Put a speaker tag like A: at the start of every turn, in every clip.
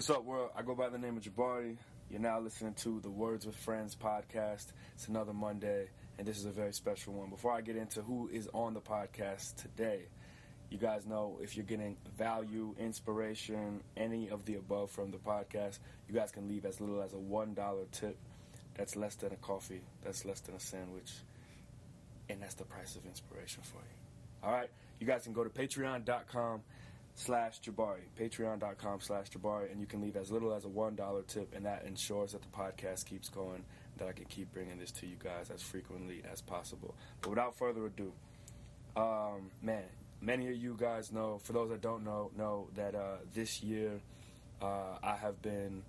A: What's up, world? I go by the name of Jabari. You're now listening to the Words with Friends podcast. It's another Monday, and this is a very special one. Before I get into who is on the podcast today, you guys know if you're getting value, inspiration, any of the above from the podcast, you guys can leave as little as a $1 tip. That's less than a coffee, that's less than a sandwich, and that's the price of inspiration for you. All right? You guys can go to patreon.com slash Jabari, patreon.com slash Jabari, and you can leave as little as a $1 tip, and that ensures that the podcast keeps going, that I can keep bringing this to you guys as frequently as possible. But without further ado, um, man, many of you guys know, for those that don't know, know that uh, this year uh, I have been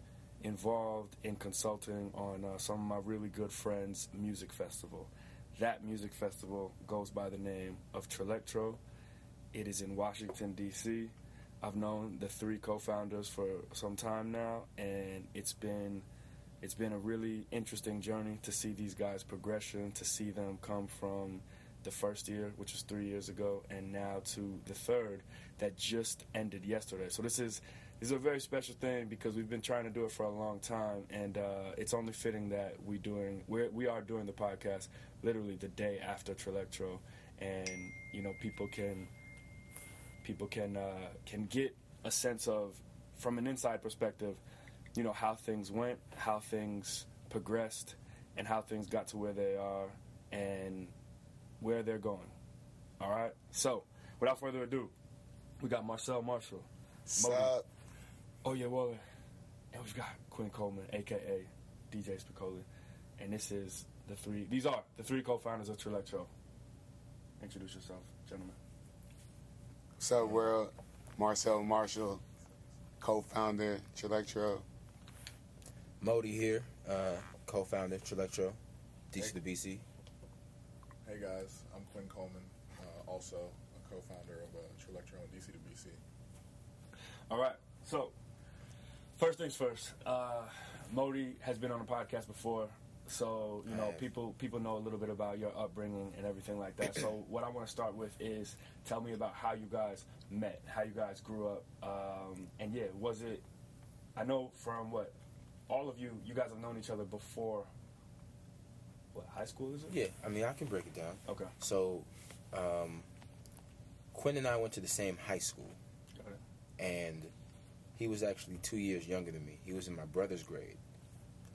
A: involved in consulting on uh, some of my really good friends' music festival. That music festival goes by the name of Trillectro. It is in Washington, D.C. I've known the three co-founders for some time now, and it's been it's been a really interesting journey to see these guys' progression, to see them come from the first year, which was three years ago, and now to the third that just ended yesterday. So this is this is a very special thing because we've been trying to do it for a long time, and uh, it's only fitting that we doing we're, we are doing the podcast literally the day after Trillectro, and you know people can people can uh, can get a sense of from an inside perspective, you know how things went, how things progressed, and how things got to where they are, and where they're going. All right. So, without further ado, we got Marcel Marshall.
B: Sup?
A: Oh yeah, well, and we've got Quinn Coleman, aka DJ Spicoli, and this is the three. These are the three co-founders of Trillectro. Introduce yourself, gentlemen.
B: What's up, world? Marcel Marshall, co-founder, Trillectro.
C: Modi here, uh, co-founder Trillectro, DC to BC.
D: Hey guys, I'm Quinn Coleman, uh, also a co-founder of uh, Trelectro and DC to BC.
A: All right. So, first things first. Uh, Modi has been on the podcast before, so you know people people know a little bit about your upbringing and everything like that. So, what I want to start with is tell me about how you guys met, how you guys grew up, um, and yeah, was it? I know from what all of you, you guys have known each other before. What high school is it?
C: Yeah, I mean I can break it down.
A: Okay.
C: So, um, Quinn and I went to the same high school,
A: Got it.
C: and he was actually two years younger than me. He was in my brother's grade,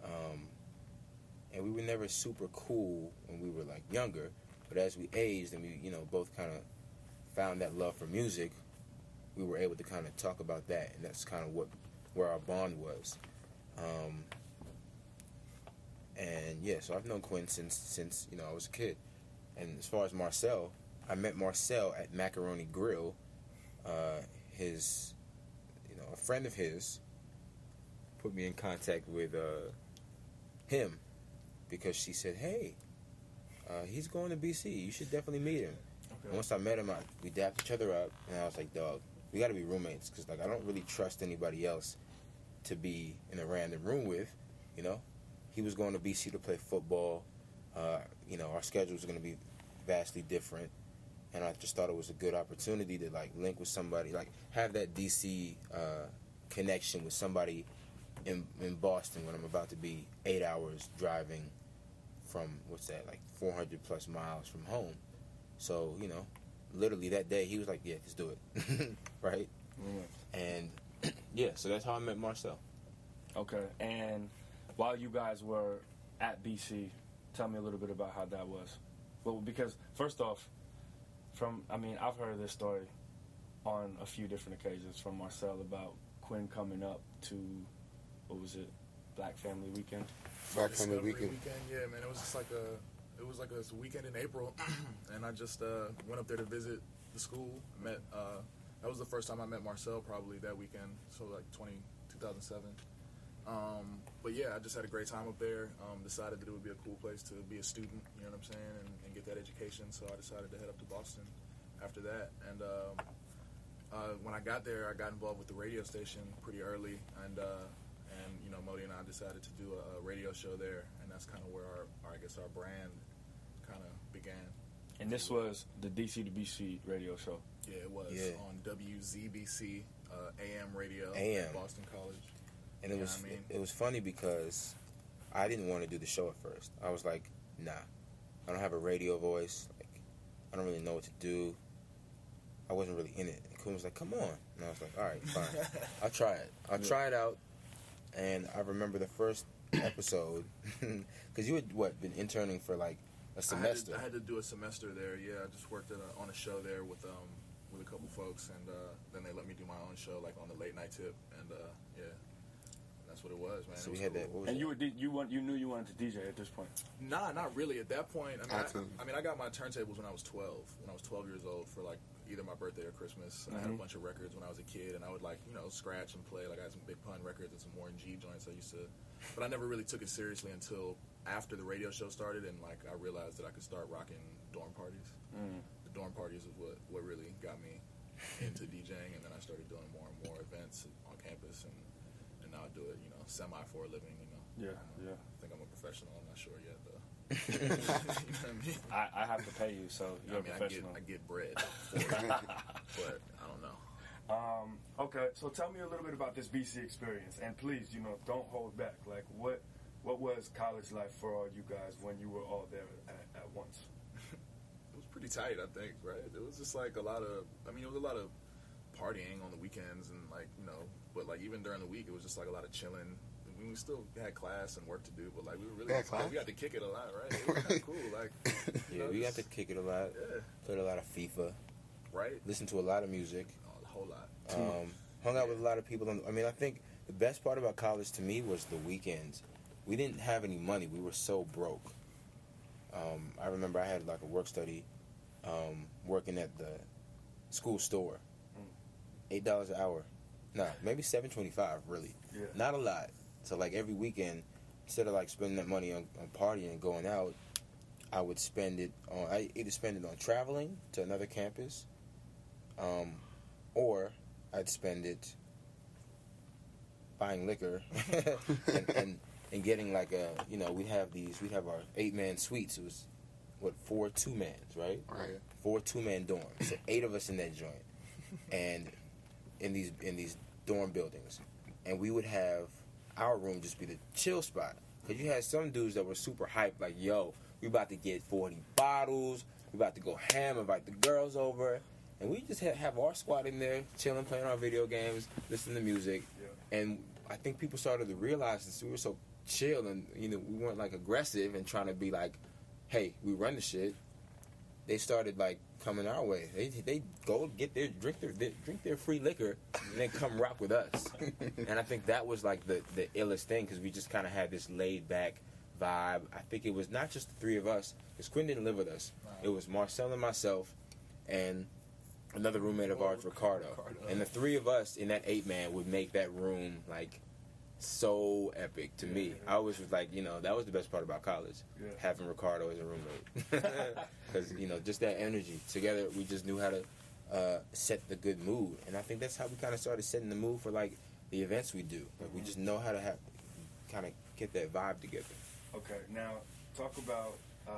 C: um, and we were never super cool when we were like younger. But as we aged and we, you know, both kind of found that love for music, we were able to kind of talk about that, and that's kind of what where our bond was. Um, and yeah, so I've known Quinn since since you know I was a kid. And as far as Marcel, I met Marcel at Macaroni Grill. Uh, his, you know, a friend of his put me in contact with uh, him because she said, "Hey, uh, he's going to BC. You should definitely meet him." And
A: Okay.
C: once I met him, I, we dapped each other up, and I was like, "Dog, we got to be roommates because like I don't really trust anybody else to be in a random room with." You know, he was going to BC to play football. Uh, you know, our schedules are going to be vastly different, and I just thought it was a good opportunity to like link with somebody, like have that DC uh, connection with somebody in in Boston when I'm about to be eight hours driving from what's that like 400 plus miles from home. So you know, literally that day he was like, "Yeah, let's do it," right?
A: Yeah.
C: And yeah, so that's how I met Marcel.
A: Okay. And while you guys were at BC, tell me a little bit about how that was. Well, because first off, from I mean, I've heard this story on a few different occasions from Marcel about Quinn coming up to what was it, Black Family Weekend.
B: Black Family
D: Discovery
B: Weekend.
D: Yeah, man, it was just like a, it was like a weekend in April, and I just uh, went up there to visit the school. Met, uh, that was the first time I met Marcel probably that weekend, so like 20, 2007. Um, but yeah, I just had a great time up there. Um, decided that it would be a cool place to be a student, you know what I'm saying, and, and get that education. So I decided to head up to Boston after that. And um, uh, when I got there, I got involved with the radio station pretty early, and uh, and you know Modi and I decided to do a, a radio show there, and that's kind of where our, our I guess our brand kind of began.
A: And this was the DC to BC radio show.
D: Yeah, it was
C: Yeah.
D: on WZBC uh, AM radio
C: AM.
D: at Boston College.
C: And it
D: Yeah,
C: was
D: I mean-
C: it was funny because I didn't want to do the show at first. I was like, nah, I don't have a radio voice. Like, I don't really know what to do. I wasn't really in it. And Quinn was like, come on. And I was like, all right, fine. I'll try it. I'll
A: Yeah.
C: try it out. And I remember the first episode because you had what been interning for like a semester.
D: I had, to, I had to do a semester there. Yeah, I just worked at a, on a show there with um with a couple folks, and uh, then they let me do my own show like on the late night tip, and uh, yeah, that's what it was, man.
C: so
D: It
C: we had
D: cool.
C: that. Was
A: And
C: it?
A: you were you want you knew you wanted to DJ at this point.
D: Nah, not really. At that point, I mean, I, I mean, I got my turntables when I was 12. When I was 12 years old for like either my birthday or Christmas. I had a
A: Mhm.
D: bunch of records when I was a kid, and I would like you know scratch and play. Like I had some Big Pun records and some Warren G joints. I used to, but I never really took it seriously until after the radio show started, and like I realized that I could start rocking dorm parties.
A: Mm.
D: The dorm parties is what what really got me into DJing, and then I started doing more and more events on campus, and and now I do it, you know, semi for a living. You know,
A: Yeah, yeah.
D: I think I'm a professional. I'm not sure yet. You know I mean?
A: I, I have to pay you, so you're
D: I mean,
A: a
D: I get
A: professional.
D: I get bread, it, but I don't know.
A: Um, okay, so tell me a little bit about this BC experience, and please, you know, don't hold back. Like, what what was college life for all you guys when you were all there at, at once?
D: It was pretty tight, I think. Right? It was just like a lot of. I mean, it was a lot of partying on the weekends and like you know, but like even during the week, it was just like a lot of chilling. I mean, we still had class and work to do, but like we were really
B: Yeah, class.
D: we got to kick it a lot, right? It was kind of cool, like you
C: yeah,
D: know,
C: we got to kick it a lot.
D: yeah,
C: Played a lot of FIFA.
D: right,
C: Listened to a lot of music.
D: a whole lot.
C: Um, hung out with a lot of people. I mean, I think the best part about college to me was the weekends. We didn't have any money. We were so broke. Um, I remember I had like a work study, um, working at the school store. Eight dollars an hour. Nah, maybe seven twenty five. Really,
A: Yeah.
C: not a lot. So like every weekend, instead of like spending that money on, on partying and going out, I would spend it on. I either spend it on traveling to another campus, um, or I'd spend it buying liquor and, and and getting like a you know we'd have these we'd have our eight man suites. It was what four two mans right
B: Right.
C: four two man dorms. So eight of us in that joint, and in these in these dorm buildings, and we would have our room just be the chill spot. Because you had some dudes that were super hyped, like yo, we about to get forty bottles, we about to go ham, invite the girls over, and we just had, have our squad in there chilling, playing our video games, listening to music,
A: Yeah.
C: and I think people started to realize this we were so chill and you know we weren't like aggressive and trying to be like, hey, we run the shit they started like coming our way. They they go get their drink their, their drink their free liquor and then come rock with us. and I think that was like the the illest thing because we just kind of had this laid back vibe. I think it was not just the three of us because Quinn didn't live with us. It was Marcel and myself and another roommate of ours, Ricardo.
D: Ricardo.
C: And the three of us in that eight man would make that room like so epic to me. I always was like, you know, that was the best part about college
A: Yeah.
C: having Ricardo as a roommate because you know just that energy together. We just knew how to uh, set the good mood, and I think that's how we kind of started setting the mood for like the events we do. Like we just know how to have kind of get that vibe together.
A: Okay, now talk about uh,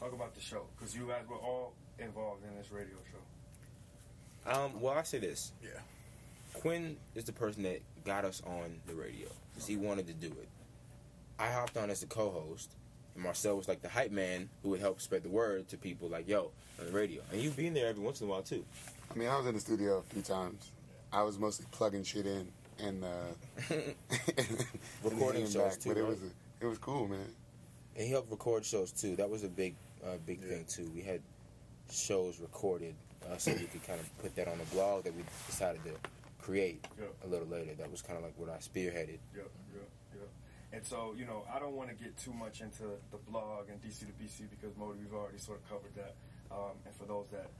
A: talk about the show because you guys were all involved in this radio show.
C: Um, well, I say this:
D: Yeah,
C: Quinn is the person that got us on the radio because he wanted to do it. I hopped on as the co-host, and Marcel was like the hype man who would help spread the word to people, like yo on the radio. And you've been there every once in a while too.
B: I mean, I was in the studio a few times. I was mostly plugging shit in and uh,
C: Recording
B: and
C: shows too,
B: But it
C: right?
B: was it was cool, man.
C: And he helped record shows too. That was a big, uh, big
D: Yeah.
C: thing too. We had shows recorded, uh, so we could kind of put that on the blog that we decided to create a little later. That was kind of like what I spearheaded.
A: Yep, yep, yep. And so, you know, I don't want to get too much into the blog and DC to BC because Modi, we've already sort of covered that. Um, and for those that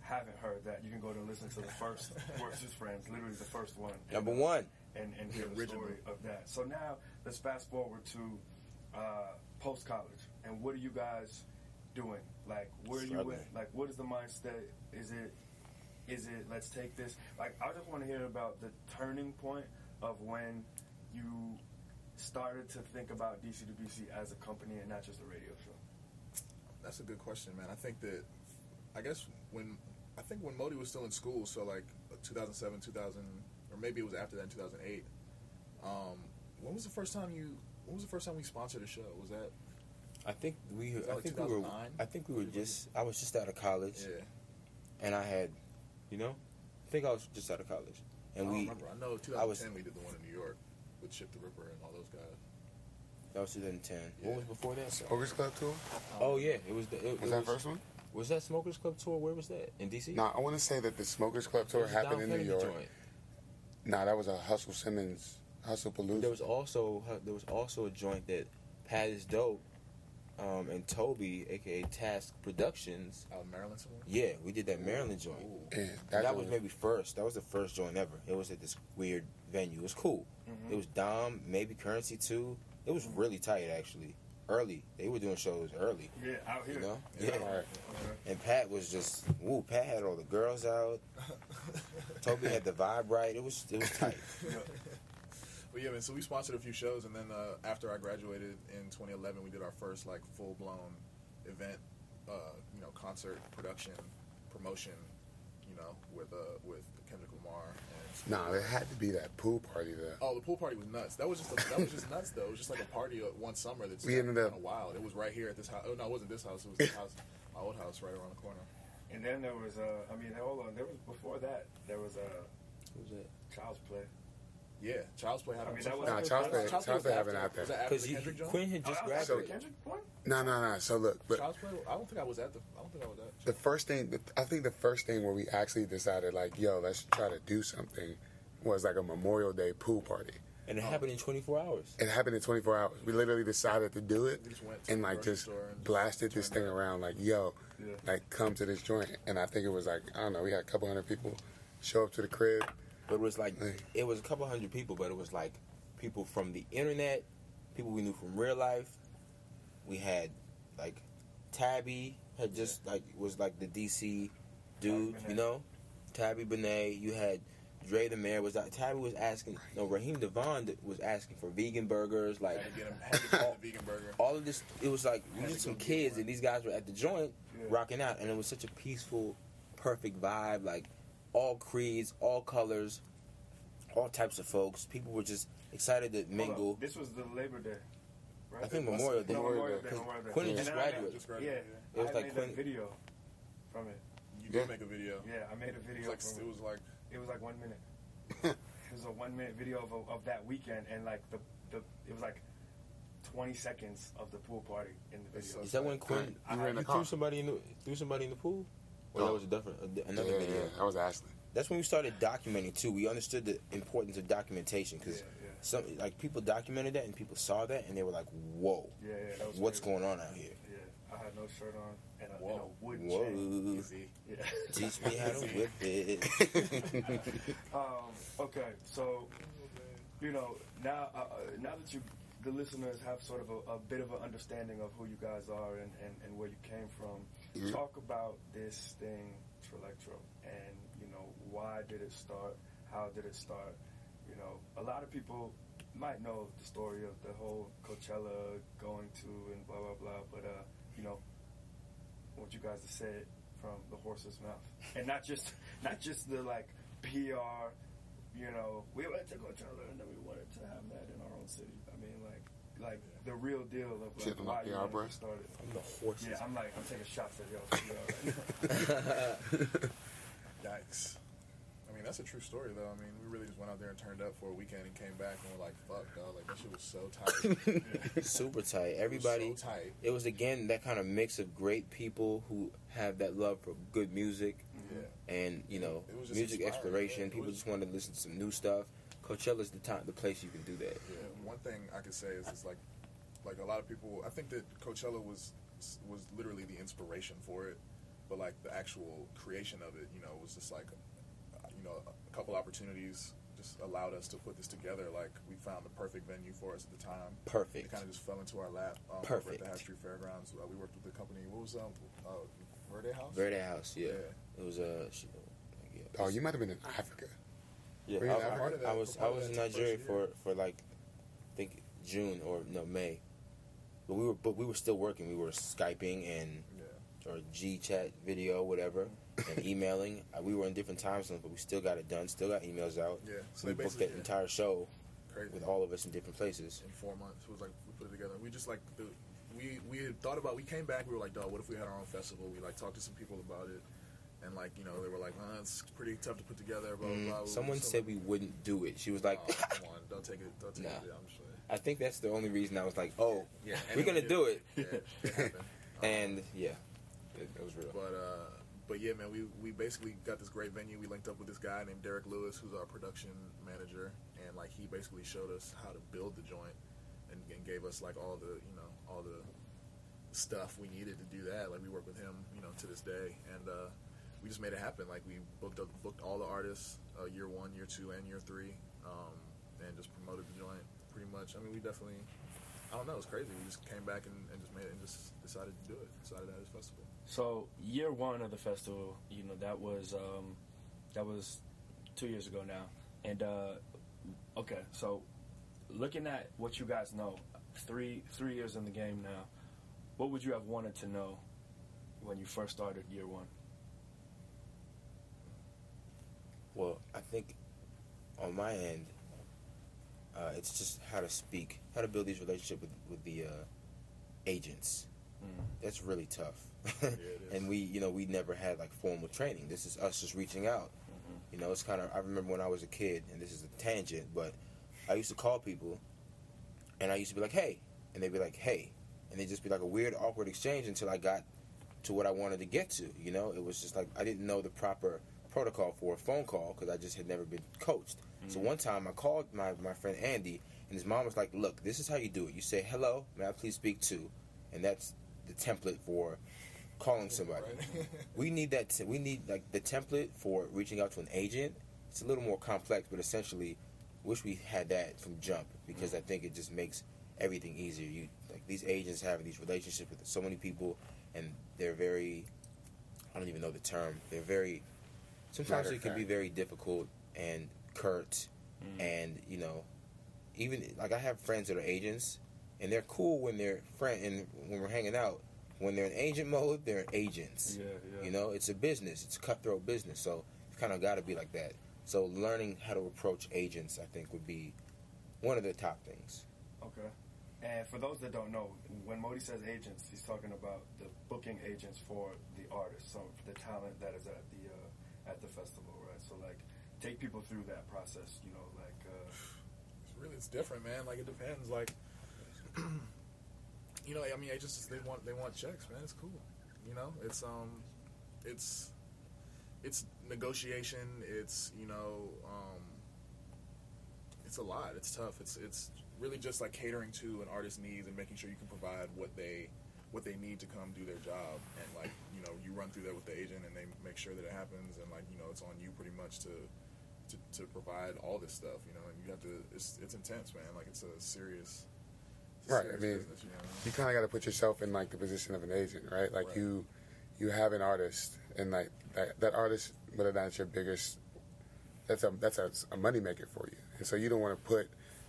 A: haven't heard that, you can go to listen to the first Words with Friends, literally the first one.
C: Number
A: And,
C: one.
A: And, and hear
D: The
A: the
D: original.
A: story of that. So now let's fast forward to uh, post college. And what are you guys doing? Like, where are you at? Like, what is the mindset? Is it is it let's take this like i just want to hear about the turning point of when you started to think about dc to bc as a company and not just a radio show
D: that's a good question, man. I think that I guess when I think when Modi was still in school, so like 2007, 2000, or maybe it was after that, in 2008. Um, when was the first time you? When was the first time we sponsored a show? Was that?
C: I think we. I
D: like
C: think we were. I think we were just. I was just out of college,
D: Yeah.
C: and I had, you know, I think I was just out of college,
D: I
C: and
D: don't
C: we.
D: remember. I know 2010
C: I was-
D: we did the one in New York with Chip the Ripper and all those guys.
C: That was 2010.
D: Yeah.
C: What was before that?
B: Smokers Club tour?
C: Oh yeah, it was the. It,
B: Was
C: it
B: that first one?
C: Was that Smokers Club tour? Where was that? In DC?
B: No, I want to say that the Smokers Club tour happened in New York.
C: joint.
B: Nah, that was a Hustle Simmons, Hustle Palooza.
C: There was also there was also a joint that Pat is dope, um, and Toby, aka Task Productions.
D: Out in Maryland somewhere.
C: Yeah, we did that Maryland joint.
D: Ooh.
B: yeah,
C: That,
B: that,
C: was maybe first. That was the first joint ever. It was at this weird venue. It was cool.
A: Mhm.
C: It was Dom, maybe Currency too. It was really tight actually. Early, they were doing shows early.
A: Yeah, out here.
C: You know,
D: Yeah.
C: yeah.
B: Right.
A: Okay.
C: And Pat was just woo. Pat had all the girls out. Toby had the vibe right. It was it was tight.
D: But yeah, man. So we sponsored a few shows, and then uh, after I graduated in 2011, we did our first like full blown event, uh, you know, concert production, promotion, you know, with uh, with Kendrick Lamar. And
B: Nah, it had to be that pool party though.
D: Oh, the pool party was nuts. That was just a, that was just nuts though. It was just like a party uh, one summer that's
B: We ended up-
D: kind of wild. It was right here at this house. Oh no, it wasn't this house. It was this house, my old house, right around the corner.
A: And then there was, uh, I mean, hold on. There was before that. There was uh,
C: What was it?
A: Child's Play.
D: Yeah, Child's Play had.
A: I mean,
D: a-
A: that was-
B: Nah, Child's Play-
D: was
B: Child's Play
D: after-
B: happened out there.
D: After
C: Because
D: the
C: Quinn had just
A: oh, that was after the. Kendrick one?
B: No, no, no. So look, but
D: Child's Play. I don't think I was at the. I don't think I was at.
B: the first thing, I think the first thing where we actually decided, like, yo, let's try to do something, was like a Memorial Day pool party.
C: And it oh. happened in 24 hours.
B: It happened in 24 hours. We literally decided to do it
D: We just went to
B: and like just
D: and
B: blasted this thing
D: up.
B: around. Like, yo,
A: Yeah.
B: like come to this joint. And I think it was like I don't know. We had a couple hundred people show up to the crib.
C: But it was like
B: Hey.
C: it was a couple hundred people, but it was like people from the internet, people we knew from real life. We had like Tabby had just like was like the DC dude, you know. Tabby Benet. You had Dre the Mayor was like Tabby was asking. No, Raheem DeVaughn was asking for vegan burgers. Like
D: Had to get him. Had to get him vegan burger.
C: all of this, it was like we
D: Had
C: were just some kids, and these guys were at the joint
A: Yeah.
C: rocking out, and it was such a peaceful, perfect vibe. Like all creeds, all colors, all types of folks. People were just excited to mingle.
A: This was the Labor Day. Right?
C: I think
D: It
C: Memorial Day.
A: No,
B: Memorial
A: Memorial
B: Day.
A: Day. Memorial Day.
C: Quinn
A: And
C: just
A: then I
C: graduated.
A: Yeah.
C: It was
A: I
C: like
A: made
C: Quinn-
A: a video from it.
D: You
B: Yeah.
D: did make a video.
A: Yeah, I made a
D: It
A: video
D: was like
A: from
D: it was like
A: It was like one minute. it was a one minute video of, of that weekend, and like the, the it was like twenty seconds of the pool party in the video.
C: Is that when Quinn
B: You were in the
C: you threw somebody in the threw somebody in the pool? Or
B: No.
C: that was a different a, another
B: yeah,
C: video.
B: yeah, that was Ashley.
C: That's when we started documenting too. We understood the importance of documentation because
A: Yeah, yeah.
C: some like people documented that and people saw that and they were like, "Whoa,
A: Yeah, yeah, that was
C: what's
A: crazy.
C: going on out here?"
A: Yeah, I had no shirt on and a, and
D: Whoa.
A: a wood chain.
C: Whoa,
D: easy.
A: Yeah.
C: teach me how to whip it.
A: um, okay, so you know now uh, uh, now that you the listeners have sort of a, a bit of an understanding of who you guys are and, and, and where you came from.
B: Mhm.
A: Talk about this thing, Trillectro, and you know why did it start? How did it start? You know, a lot of people might know the story of the whole Coachella going to and blah blah blah, but uh, you know, I want you guys to say it from the horse's mouth, and not just not just the like PR. You know, we went to Coachella and then we wanted to have that in our own city. I mean, like like the real deal of like
B: Shit
A: why
B: my
A: you
B: PR
A: wanted to
B: breath?
A: start it.
C: I'm the horses.
A: Yeah, I'm like I'm taking shots at y'all's PR.
D: Yikes. I mean, that's a true story, though. I mean, we really just went out there and turned up for a weekend and came back and we're like, fuck, dog. Like, that shit was so tight.
C: Super tight.
D: It was
C: Everybody.
D: so tight.
C: It was again that kind of mix of great people who have that love for good music
D: Yeah.
C: and you know
D: It was just
C: music
D: inspiring,
C: exploration.
D: yeah. It
C: People
D: was-
C: just want to listen to some new stuff. Coachella's the time, the place you can do that.
D: Yeah, one thing I could say is it's like, like a lot of people. I think that Coachella was was literally the inspiration for it, but like the actual creation of it, you know, was just like, uh, you know, a couple opportunities just allowed us to put this together. Like we found the perfect venue for us at the time.
C: Perfect.
D: It kind of just fell into our lap. Um, Over
C: Perfect.
D: at the Half Street Fairgrounds, uh, we worked with the company. What was um, uh, Verde House?
C: Verde House, yeah.
D: Yeah.
C: It was a. Uh, she- yeah.
B: Oh, you might have been in Africa.
C: Yeah, I,
B: Africa?
D: Part of that-
C: I was I was in
D: that took place
C: Nigeria for for like, I think June or no May, but we were but we were still working. We were skyping and
D: Yeah.
C: or G chat video whatever and emailing. Uh, we were in different time zones, but we still got it done. Still got emails out.
D: Yeah. So
C: we booked that entire show
D: crazy.
C: with all of us in different places.
D: in four months. It was like we put it together. We just like the, we we had thought about. We came back. We were like, dog, what if we had our own festival? We like talked to some people about it, and like you know they were like, uh, it's pretty tough to put together. Blah blah
C: Mm,
D: blah.
C: Someone
D: So-
C: said we wouldn't do it. She was like,
D: oh, come on, don't take it. Don't take
C: Nah.
D: it. I'm sure.
C: I think that's the only reason I was like, oh,
D: Yeah,
C: we're gonna
D: and
C: do it.
D: Yeah, it. Um,
C: And yeah, it, it was real.
D: But uh, but yeah, man, we we basically got this great venue. We linked up with this guy named Derek Lewis, who's our production manager, and like he basically showed us how to build the joint, and, and gave us like all the you know all the stuff we needed to do that. Like we work with him, you know, to this day, and uh, we just made it happen. Like we booked up, booked all the artists, uh, year one, year two, and year three, um, and just promoted the joint pretty much. I mean, we definitely. I don't know. It's crazy. We just came back and, and just made it and just decided to do it. Decided to have this festival.
A: So year one of the festival, you know, that was um, that was two years ago now, and uh, okay, so looking at what you guys know, three three years in the game now, what would you have wanted to know when you first started year one?
C: Well, I think on my end, uh, it's just how to speak, how to build these relationships with with the uh, agents.
A: Mm.
C: That's really tough.
D: is.
C: and we, you know, we never had like formal training. This is us just reaching out.
A: Mhm.
C: You know, it's kind of. I remember when I was a kid, and this is a tangent, but I used to call people, and I used to be like, "Hey," and they'd be like, "Hey," and they'd just be like a weird, awkward exchange until I got to what I wanted to get to. You know, it was just like I didn't know the proper protocol for a phone call because I just had never been coached. So
A: Mhm.
C: one time I called my my friend Andy, and his mom was like, "Look, this is how you do it. You say hello, may I please speak to," and that's the template for calling somebody.
D: Right?
C: We need that. T- we need like the template for reaching out to an agent. It's a little more complex, but essentially, wish we had that from jump because I think it just makes everything easier. You like these agents have these relationships with so many people, and they're very. I don't even know the term. They're very. Sometimes it can be very difficult and curt,
A: Mm.
C: and you know, even like I have friends that are agents, and they're cool when they're friend and when we're hanging out. When they're in agent mode, they're agents.
A: Yeah, yeah.
C: You know, it's a business. It's a cutthroat business. So it's kind of got to be like that. So learning how to approach agents, I think, would be one of the top things.
A: Okay. And for those that don't know, when Modi says agents, he's talking about the booking agents for the artists, so the talent that is at the at the festival, right? So like, take people through that process. You know, like uh,
D: It's really it's different, man. Like it depends. Like you know, I mean, agents they want they want checks, man. It's cool. You know, it's um, it's it's negotiation. It's you know, um, it's a lot. It's tough. It's it's really just like catering to an artist's needs and making sure you can provide what they what they need to come do their job. And like know, you run through that with the agent, and they make sure that it happens. And like you know, it's on you pretty much to to, to provide all this stuff, you know, and you have to. It's it's intense, man. Like it's a serious. it's a
B: Right,
D: serious
B: I mean,
D: business, you know?
B: you kind of got to put yourself in like the position of an agent, right? Like
D: Right.
B: you, you have an artist, and like that, that artist, whether that's your biggest, that's a that's a, a money maker for you, and so you don't want to put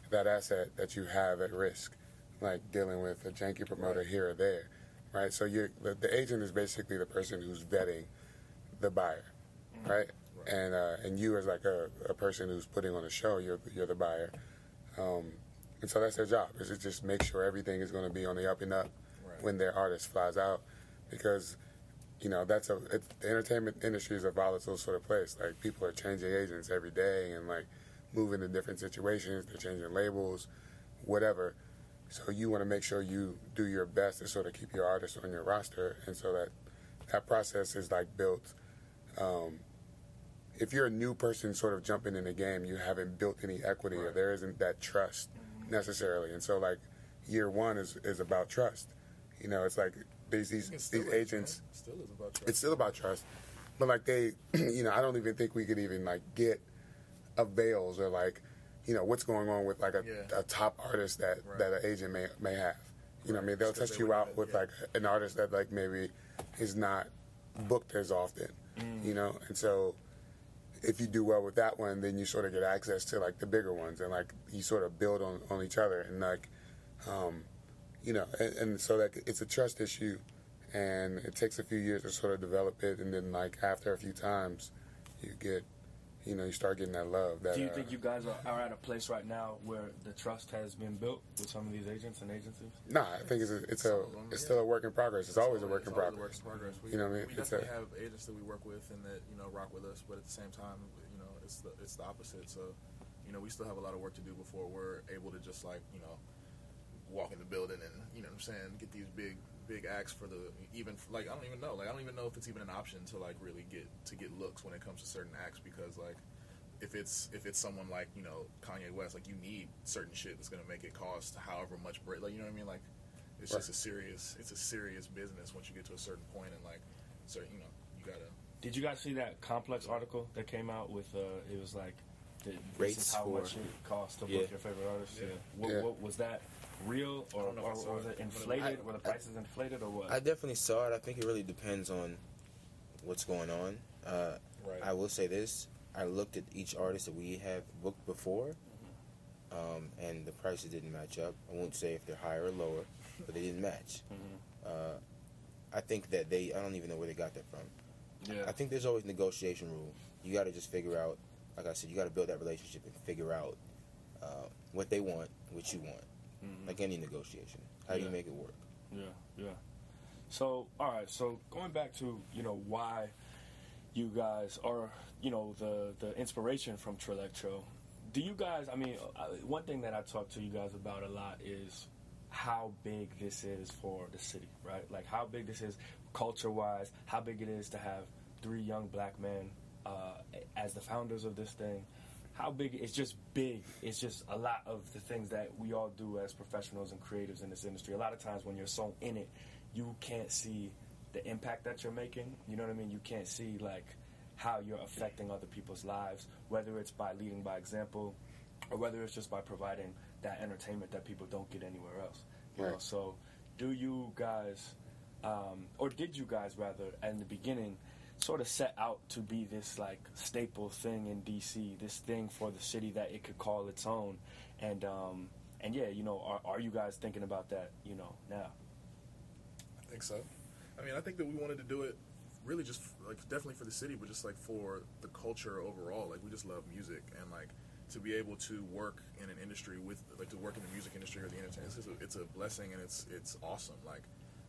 B: that asset that you have at risk, like dealing with a janky promoter
D: Right.
B: here or there, right? So you, the, the agent is basically the person who's vetting the buyer, right?
D: Right.
B: And uh, and you as like a, a person who's putting on a show, you're you're the buyer. Um, and so that's their job is to just make sure everything is going to be on the up and up
D: Right.
B: when their artist flies out, because you know that's a it's, the entertainment industry is a volatile sort of place. Like people are changing agents every day and like moving to different situations. They're changing labels, whatever. So you want to make sure you do your best to sort of keep your artist on your roster, and so that that process is like built. Um, if you're a new person sort of jumping in the game, you haven't built any equity or there isn't that trust necessarily. And so like year one is, is about trust. You know, it's like these these,
D: It still
B: these
D: is,
B: agents
D: man. still is about trust.
B: it's still about trust. But like they you know, I don't even think we could even like get avails or like, you know, what's going on with like a,
D: Yeah.
B: a top artist that,
D: Right.
B: that an agent may may have. You know I mean? They'll test
D: they
B: you out
D: have-
B: with
D: yeah.
B: like an artist that like maybe is not booked as often. You know? And so if you do well with that one, then you sort of get access to like the bigger ones, and like you sort of build on, on each other, and like, um, you know, and, and so like it's a trust issue, and it takes a few years to sort of develop it, and then like after a few times, you get, you know, you start getting that love. That
A: Do you
B: uh,
A: think you guys are, are at a place right now where the trust has been built with some of these agents and agencies?
B: Nah, I think it's a, it's a it's still a work in progress. It's always a work in
D: It's always a
B: progress.
D: work in progress. We,
B: You know what I mean?
D: We
B: It's a-
D: definitely have agents that we work with and that you know rock with us, but at the same time, you know, it's the it's the opposite. So, you know, we still have a lot of work to do before we're able to just like you know walk in the building and you know what I'm saying get these big big acts for the even like I don't even know like I don't even know if it's even an option to like really get to get looks when it comes to certain acts because like if it's if it's someone like you know Kanye West like you need certain shit that's gonna make it cost however much break like you know what I mean like it's just a serious it's a serious business once you get to a certain point and like certain you know you gotta
A: Did you guys see that complex article that came out with? Uh, it was like the, this
C: Rates
A: is how
C: for-
A: much it costs to
C: Yeah.
A: book your favorite artist. Yeah.
D: Yeah.
A: What,
B: Yeah.
A: what was that real or,
D: I don't know if
A: or was
D: it,
A: it inflated?
C: I-
A: Were the prices inflated or what?
C: I definitely saw it. I think it really depends on what's going on. Uh,
D: right
C: I will say this: I looked at each artist that we have booked before, um, and the prices didn't match up. I won't say if they're higher or lower, but they didn't match.
A: Mhm.
C: Uh, I think that they. I don't even know where they got that from.
A: Yeah.
C: I think there's always negotiation room. You got to just figure out, like I said, you got to build that relationship and figure out uh, what they want, what you want,
A: Mhm.
C: like any negotiation. How do
A: Yeah.
C: you make it work?
A: Yeah, yeah. So, all right. So, going back to you know why you guys are you know the the inspiration from Trillectro. Do you guys? I mean, uh, one thing that I talk to you guys about a lot is how big this is for the city, right? Like how big this is culture wise. How big it is to have three young black men uh, as the founders of this thing. How big? It's just big. It's just a lot of the things that we all do as professionals and creatives in this industry. A lot of times when you're so in it, you can't see the impact that you're making. You know what I mean? You can't see like how you're affecting other people's lives, whether it's by leading by example, or whether it's just by providing that entertainment that people don't get anywhere else. You know,
B: Right.
A: so do you guys, um, or did you guys rather, in the beginning, sort of set out to be this like staple thing in DC, this thing for the city that it could call its own, and um, and yeah, you know, are, are you guys thinking about that, you know, now?
D: I think so. I mean, I think that we wanted to do it really just like definitely for the city, but just like for the culture overall. Like we just love music and like to be able to work in an industry with like to work in the music industry or the entertainment it's a, it's a blessing and it's it's awesome. Like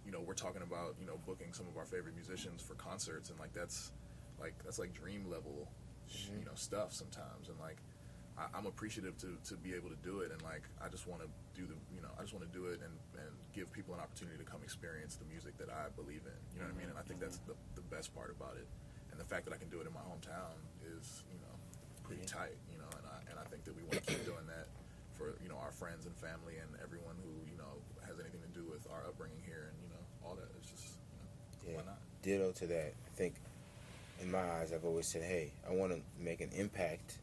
D: you know, we're talking about you know booking some of our favorite musicians for concerts and like that's like that's like dream level mm-hmm. you know stuff sometimes and like I, I'm appreciative to, to be able to do it, and like I just want to do the you know I just want to do it and, and give people an opportunity to come experience the music that I believe in. You know what I mean? And I think that's mm-hmm. the, the best part about it, and the fact that I can do it in my hometown is you know pretty
A: Yeah.
D: tight. You know, and I and I think that we want to keep doing that for you know our friends and family and everyone who you know has anything to do with our upbringing here and you all that. It's just you know
C: Yeah.
D: why not?
C: Ditto to that. I think, in my eyes, I've always said, hey, I want to make an impact.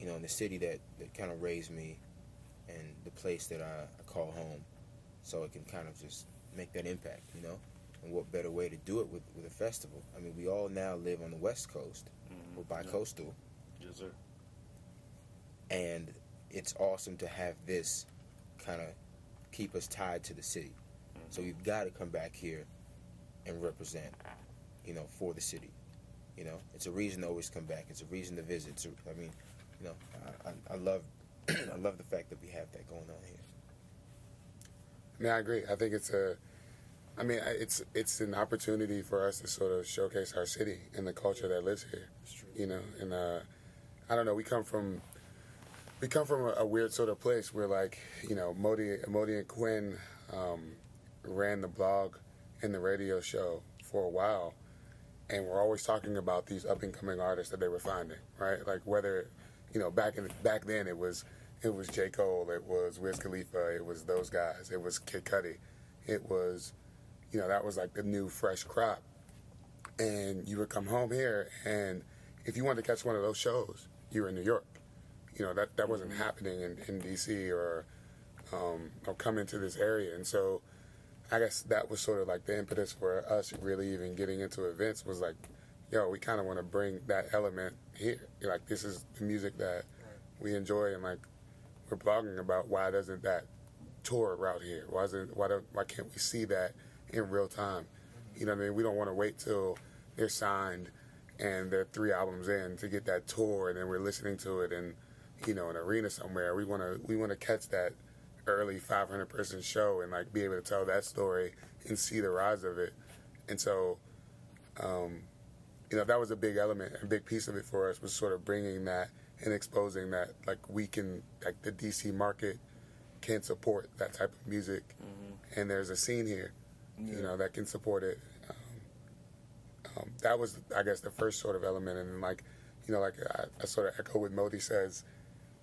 C: You know, in the city that, that kind of raised me, and the place that I, I call home, so it can kind of just make that impact. You know, and what better way to do it with with a festival? I mean, we all now live on the West Coast. Mm-hmm. We're bi-coastal,
A: Yes, sir.
C: and it's awesome to have this kind of keep us tied to the city. So we've got to come back here and represent, you know, for the city. You know, it's a reason to always come back. It's a reason to visit. It's a, I mean, you know, I, I, I love, I love the fact that we have that going on here.
B: I mean, I agree. I think it's a. I mean, it's it's an opportunity for us to sort of showcase our city and the culture that lives here. You know, and uh, I don't know. We come from we come from a, a weird sort of place where, like, you know, Modi Modi and Quinn um, ran the blog and the radio show for a while, and we're always talking about these up and coming artists that they were finding, right? Like whether, you know, back in back then it was it was J Cole, it was Wiz Khalifa, it was those guys, it was Kid Cudi, it was, you know, that was like the new fresh crop, and you would come home here, and if you wanted to catch one of those shows, you were in New York. You know that that wasn't happening in, in DC or um, or come into this area, and so I guess that was sort of like the impetus for us really even getting into events was like, yo, we kind of want to bring that element here. Like this is the music that we enjoy, and like we're blogging about. Why doesn't that tour route here? Why isn't why don't why can't we see that in real time? You know what I mean? We don't want to wait till they're signed and they're three albums in to get that tour, and then we're listening to it in, you know, an arena somewhere. We want to we want to catch that early 500 person show and like be able to tell that story and see the rise of it. And so, um, you know, that was a big element, a big piece of it for us was sort of bringing that and exposing that like we can like the DC market can support that type of music,
A: Mm-hmm.
B: and there's a scene here, you know, that can support it. Um, um, that was, I guess, the first sort of element, and like, you know, like I, I sort of echo what Modi says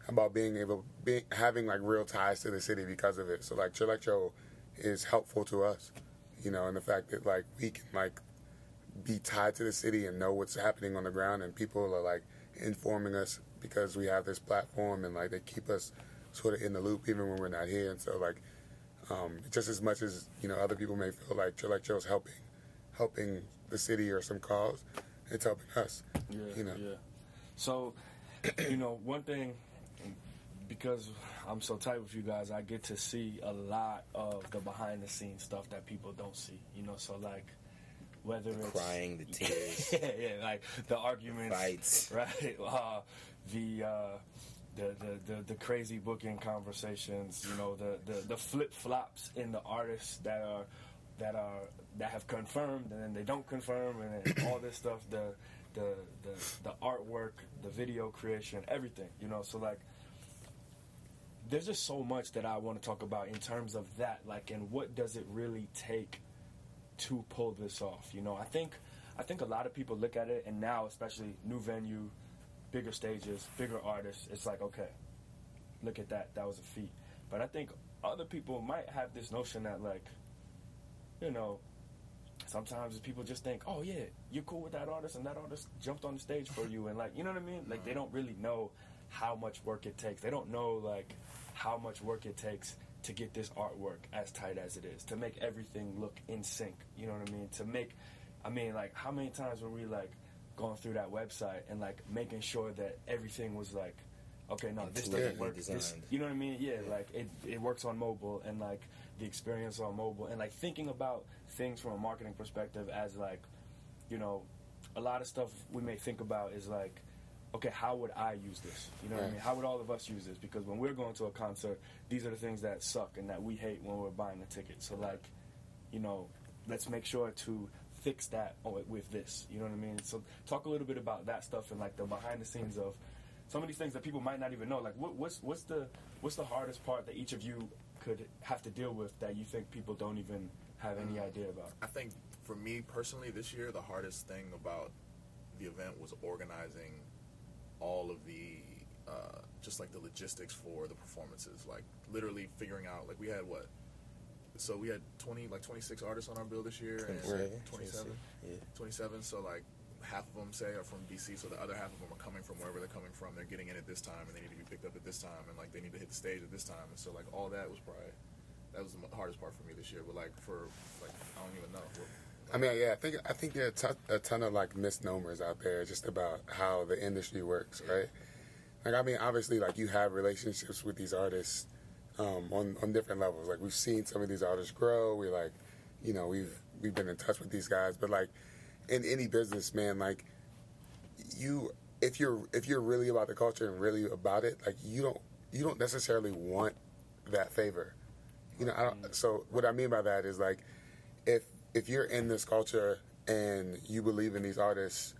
B: about being able, being having like real ties to the city because of it. So like, Trillectro is helpful to us, you know, and the fact that like we can like be tied to the city and know what's happening on the ground, and people are like informing us because we have this platform, and like they keep us sort of in the loop even when we're not here. And so like, um, just as much as you know, other people may feel like Trillectro's helping, helping the city or some cause, it's helping us.
A: Yeah,
B: you know.
A: yeah. So, you know, one thing, because I'm so tight with you guys, I get to see a lot of the behind the scenes stuff that people don't see. You know, so like whether it's
C: Crying, the tears,
A: yeah, yeah, like the arguments,
C: fights.
A: right? Uh, the, uh, the the the the crazy booking conversations. You know, the the, the flip flops in the artists that are that are that have confirmed and then they don't confirm and then all this stuff. The the the the artwork, the video creation, everything. You know, so like. There's just so much that I want to talk about in terms of that, like, and what does it really take to pull this off. You know, I think I think a lot of people look at it, and now especially new venue, bigger stages, bigger artists. It's like okay, look at that, that was a feat. But I think other people might have this notion that like, you know, sometimes people just think, oh yeah, you're cool with that artist, and that artist jumped on the stage for you, and like, you know what I mean? Like they mm-hmm. don't really know how much work it takes. They don't know like how much work it takes to get this artwork as tight as it is, to make everything look in sync. You know what I mean? To make, I mean, like how many times were we like going through that website and like making sure that everything was like, okay, no, this doesn't work. This, you know what I mean? Yeah, like it, it works on mobile and like the experience on mobile and like thinking about things from a marketing perspective as like, you know, a lot of stuff we may think about is like, okay, how would I use this? You know what I mean? How would all of us use this? Because when we're going to a concert, these are the things that suck and that we hate when we're buying a ticket. So like, you know, let's make sure to fix that with this. You know what I mean? So talk a little bit about that stuff and like the behind the scenes of some of these things that people might not even know. Like, what, what's what's the what's the hardest part that each of you could have to deal with that you think people don't even have any mm. idea about?
D: I think for me personally, this year the hardest thing about the event was organizing all of the uh, just like the logistics for the performances. Like literally figuring out like we had what. So we had twenty, like twenty six artists on our bill this year, and
C: 27,
D: twenty seven.
C: Yeah.
D: 27 so like half of them say are from dc so the other half of them are coming from wherever they're coming from they're getting in at this time and they need to be picked up at this time and like they need to hit the stage at this time and so like all that was probably that was the hardest part for me this year but like for like i don't even know what,
B: I mean, yeah, I think I think there are a ton, of like misnomers out there just about how the industry works, right? Like, I mean, obviously, like you have relationships with these artists um, on on different levels. Like we've seen some of these artists grow. We like, you know, we've we've been in touch with these guys, but like in any business, man, like you if you're if you're really about the culture and really about it, like you don't you don't necessarily want that favor. You know, I don't, so what I mean by that is like if if you're in this culture and you believe in these artists,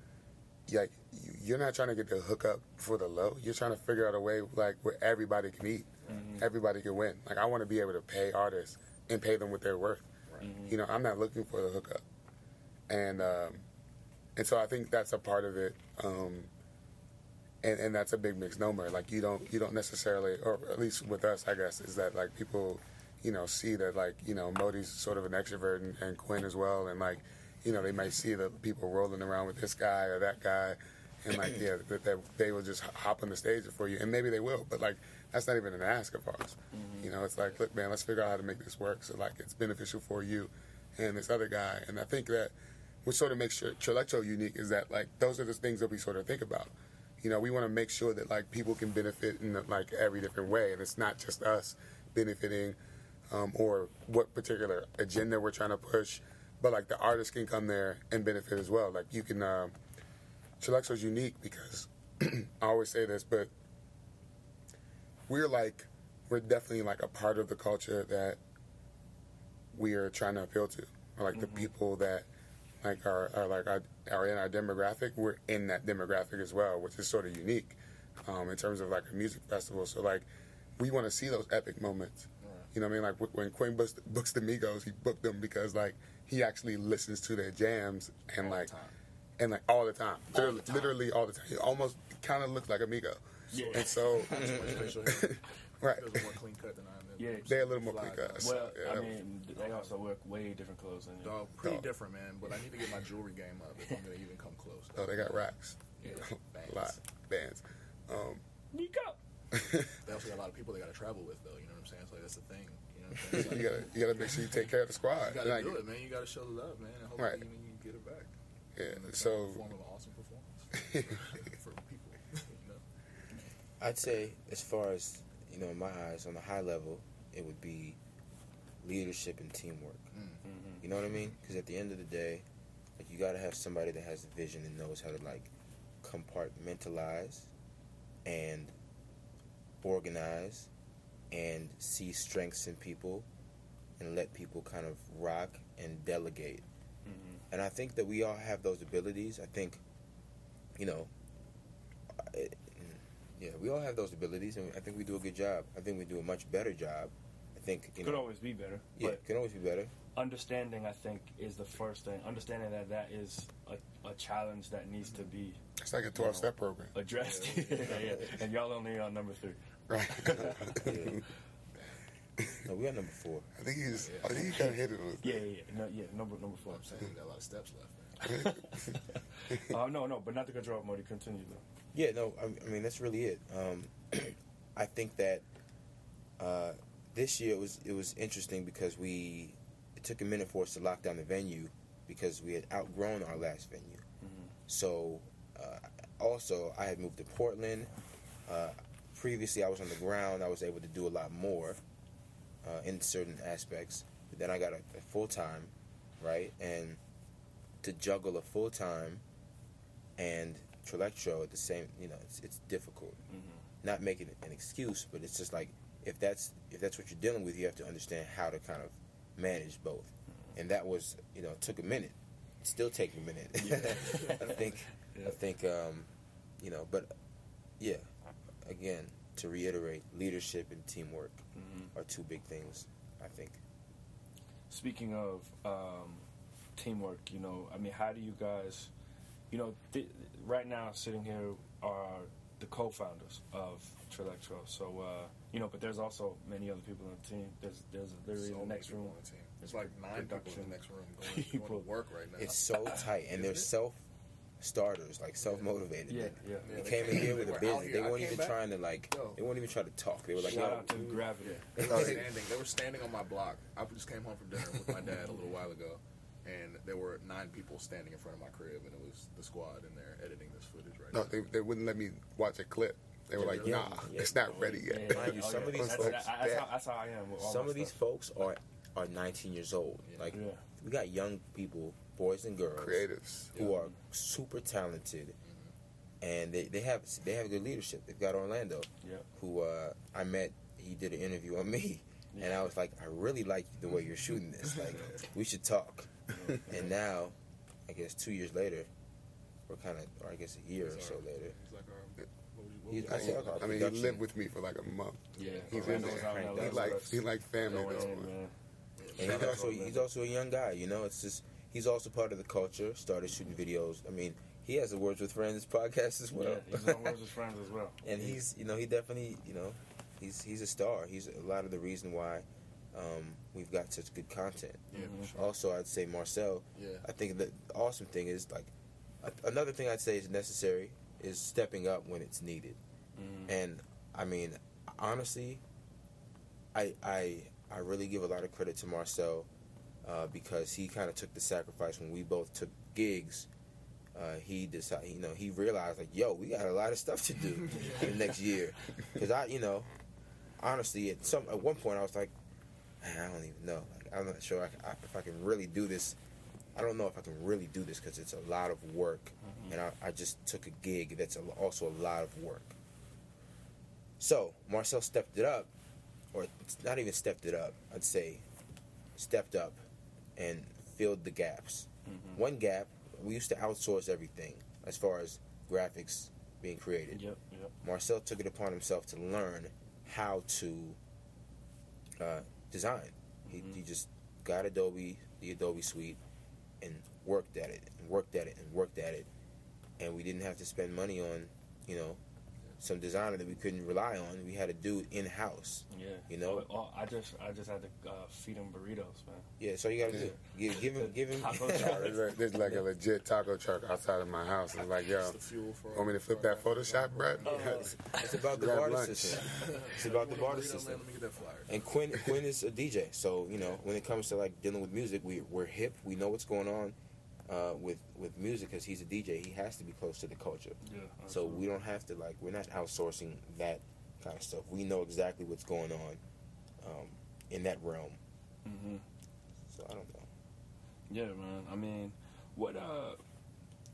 B: like you- you're not trying to get the hookup for the low. You're trying to figure out a way like where everybody can eat, everybody can win. Like I want to be able to pay artists and pay them what they're worth. You know, I'm not looking for the hookup, and um, and so I think that's a part of it. Um, and, and that's a big misnomer. Like you don't you don't necessarily, or at least with us, I guess, is that like people, you know, see that like you know Modi's sort of an extrovert and, and Quinn as well, and like, you know, they might see the people rolling around with this guy or that guy, and like yeah, that, that they will just hop on the stage for you, and maybe they will, but like that's not even an ask of ours. Mm-hmm. You know, it's like look, man, let's figure out how to make this work so like it's beneficial for you and this other guy, and I think that what sort of makes Tr- Trillectro unique is that like those are the things that we sort of think about. You know, we want to make sure that like people can benefit in like every different way, and it's not just us benefiting um, or what particular agenda we're trying to push, but like the artists can come there and benefit as well. Like you can, um, Chillaxo's unique because I always say this, but we're like we're definitely like a part of the culture that we are trying to appeal to, or like the people that like are, are like are, are in our demographic. We're in that demographic as well, which is sort of unique um, in terms of like a music festival. So like we want to see those epic moments. You know what I mean? Like when Quinn books, books the Migos, he booked them because like he actually listens to their jams and
D: All the
B: like
D: time.
B: and like all the time,
D: All
B: literally,
D: the time.
B: literally all the time. He almost kind of looks like a Migo,
A: Yeah.
B: and so
D: Not too much facial hair.
B: right,
D: He more clean cut than I am.
A: Yeah.
B: they're a little more clean cut.
A: Well,
B: yeah,
A: I
B: that
A: mean, they also wear way different clothes than you.
D: Dog, pretty
B: Dog.
D: different, man. But I need to get my jewelry game up if I'm gonna even come close.
B: oh, they got racks,
D: Yeah,
B: a lot bands. Um,
A: Nico.
D: They also got a lot of people they got to travel with, though. You that's the thing. You know what I'm
B: you gotta you gotta make sure you take care of the squad.
D: you gotta
B: Like,
D: do it, man. You gotta show the love, man, and hopefully
B: Right.
D: you, know, you get it back.
B: Yeah,
D: in the
B: so
D: form of an awesome performance for people. You know?
C: I'd say, as far as you know, in my eyes, on a high level, it would be leadership and teamwork.
A: Mm-hmm.
C: You know what I mean? Because at the end of the day, like you gotta have somebody that has the vision and knows how to like compartmentalize and organize and see strengths in people and let people kind of rock and delegate.
A: Mm-hmm.
C: And I think that we all have those abilities. I think, you know, I- yeah, we all have those abilities, and I think we do a good job. I think we do a much better job. I think, you
A: Could
C: know,
A: always be better.
C: yeah,
A: But
C: can always be better.
A: understanding, I think, is the first thing. Understanding that that is a, a challenge that needs to be
B: it's like a twelve step program,
A: addressed. yeah, yeah. And y'all only on number three.
B: Right?
C: Yeah. No, we are number four.
B: I think he's I think he kind of hit it. with-
A: Yeah, yeah, yeah. No, yeah, number number four.
D: I'm saying we got a lot of steps left, man.
A: uh, no, no, but not to cut you off, Modi. Continue though.
C: Yeah, no, I, I mean that's really it. Um, I think that uh, this year it was it was interesting because we it took a minute for us to lock down the venue because we had outgrown our last venue. So uh, also I had moved to Portland. Uh, previously I was on the ground. I was able to do a lot more uh, in certain aspects. But then I got a, a full time, right, and to juggle a full time and Trillectro at the same, you know, it's, it's difficult. Not making an excuse, but it's just like if that's if that's what you're dealing with, you have to understand how to kind of manage both. And that was, you know, it took a minute. It's still taking a minute. I think,
A: Yeah.
C: I think, um, you know, but yeah, again, to reiterate, leadership and teamwork
A: Mm-hmm.
C: are two big things. I think.
A: Speaking of um, teamwork, you know, I mean, how do you guys, you know, th- right now sitting here are the co-founders of Trillectro. So, uh, you know, but there's also many other people on the team. There's there's literally
D: So
A: in the next room.
D: on the team. It's like nine people in the next room going, going to work right now.
C: It's so tight, and they're
D: Isn't it?
C: self starters, like self motivated.
A: Yeah, yeah.
D: Yeah,
C: They came in here with a
D: were
C: business. They weren't even
D: back-
C: trying to like.
D: Yo.
C: They weren't even trying to talk. They were like,
A: Shout
C: "Yo,
A: out to Gravity.
D: They were standing. They were standing on my block. I just came home from dinner with my dad a little while ago, and there were nine people standing in front of my crib, and it was the squad, and they're editing this footage right
B: No,
D: now.
B: they, they wouldn't let me watch a clip. They were like,
D: really?
B: "Nah,
C: Yeah.
B: it's not ready yet."
A: Yeah,
C: Mind you,
A: oh,
C: some
A: yeah.
C: of these
A: that's,
C: folks-
A: that- that's, how, that's how I am with all
C: some
A: my
C: of these folks are are 19 years old.
D: Yeah.
C: Like
A: Yeah.
C: we got young people, boys and girls,
B: Creatives.
C: who are super talented, and they, they have they have good leadership. They've got Orlando,
A: Yeah.
C: who uh, I met. He did an interview on me, and I was like, I really like the way you're shooting this. Like, we should talk. and now, I guess two years later, or kind of, or I guess a year or so later,
D: He's like, our, what what
C: He's- I
D: you
C: say
D: call
C: our-
D: it?
C: our
B: I mean, he lived with me for like a month.
A: Yeah.
B: He's in
A: Orlando's
B: there.
A: out
B: He like
A: that's-
B: he like family
A: going
B: this
A: in, man.
C: And
A: Shout
C: he's also he's also a young guy, you know. It's just he's also part of the culture. Started shooting videos. I mean, he has the Words with Friends podcast as well.
A: Yeah, he's on Words with Friends as well.
C: and he's you know he definitely you know he's he's a star. He's a lot of the reason why um, we've got such good content.
D: Yeah,
A: Mhm.
D: sure.
C: Also, I'd say Marcel.
D: Yeah.
C: I think the awesome thing is like another thing I'd say is necessary is stepping up when it's needed.
A: Mhm.
C: And I mean, honestly, I I I really give a lot of credit to Marcel uh, because he kind of took the sacrifice when we both took gigs. Uh, he decided, you know, he realized like, yo, we got a lot of stuff to do next year. Because I, you know, honestly, at some at one point I was like, "Man, I don't even know. Like, I'm not sure I, I, if I can really do this I don't know if I can really do this because it's a lot of work, and I, I just took a gig that's a, also a lot of work. So Marcel stepped it up, or not even stepped it up. I'd say stepped up and filled the gaps.
A: Mhm.
C: One gap, we used to outsource everything as far as graphics being created.
A: Yep, yep.
C: Marcel took it upon himself to learn how to uh, design. He,
A: Mhm.
C: he just got Adobe, the Adobe Suite, and worked at it and worked at it and worked at it, and we didn't have to spend money on, you know, some designer that we couldn't rely on. We had a dude in house.
A: Yeah.
C: You know?
A: Oh, oh, I just I just had to uh, feed him burritos, man.
C: Yeah, so you gotta do give, give him give him.
A: Taco truck.
B: there's, a, there's like a legit taco truck outside of my house. It's like, yo,
D: It's the fuel for.
B: want me to flip that Photoshop, bro?
C: It's about the
B: Grab
C: barter
B: lunch.
C: system. It's about the barter system.
D: Man, let me get that flyer.
C: And Quinn Quinn is a DJ, so you know when it comes to like dealing with music, we we're hip. We know what's going on uh, with with music because he's a DJ. He has to be close to the culture,
A: Yeah.
C: so we don't have to like we're not outsourcing that kind of stuff. We know exactly what's going on um, in that realm.
A: Mhm.
C: So I don't know.
A: Yeah, man. I mean, what? Uh,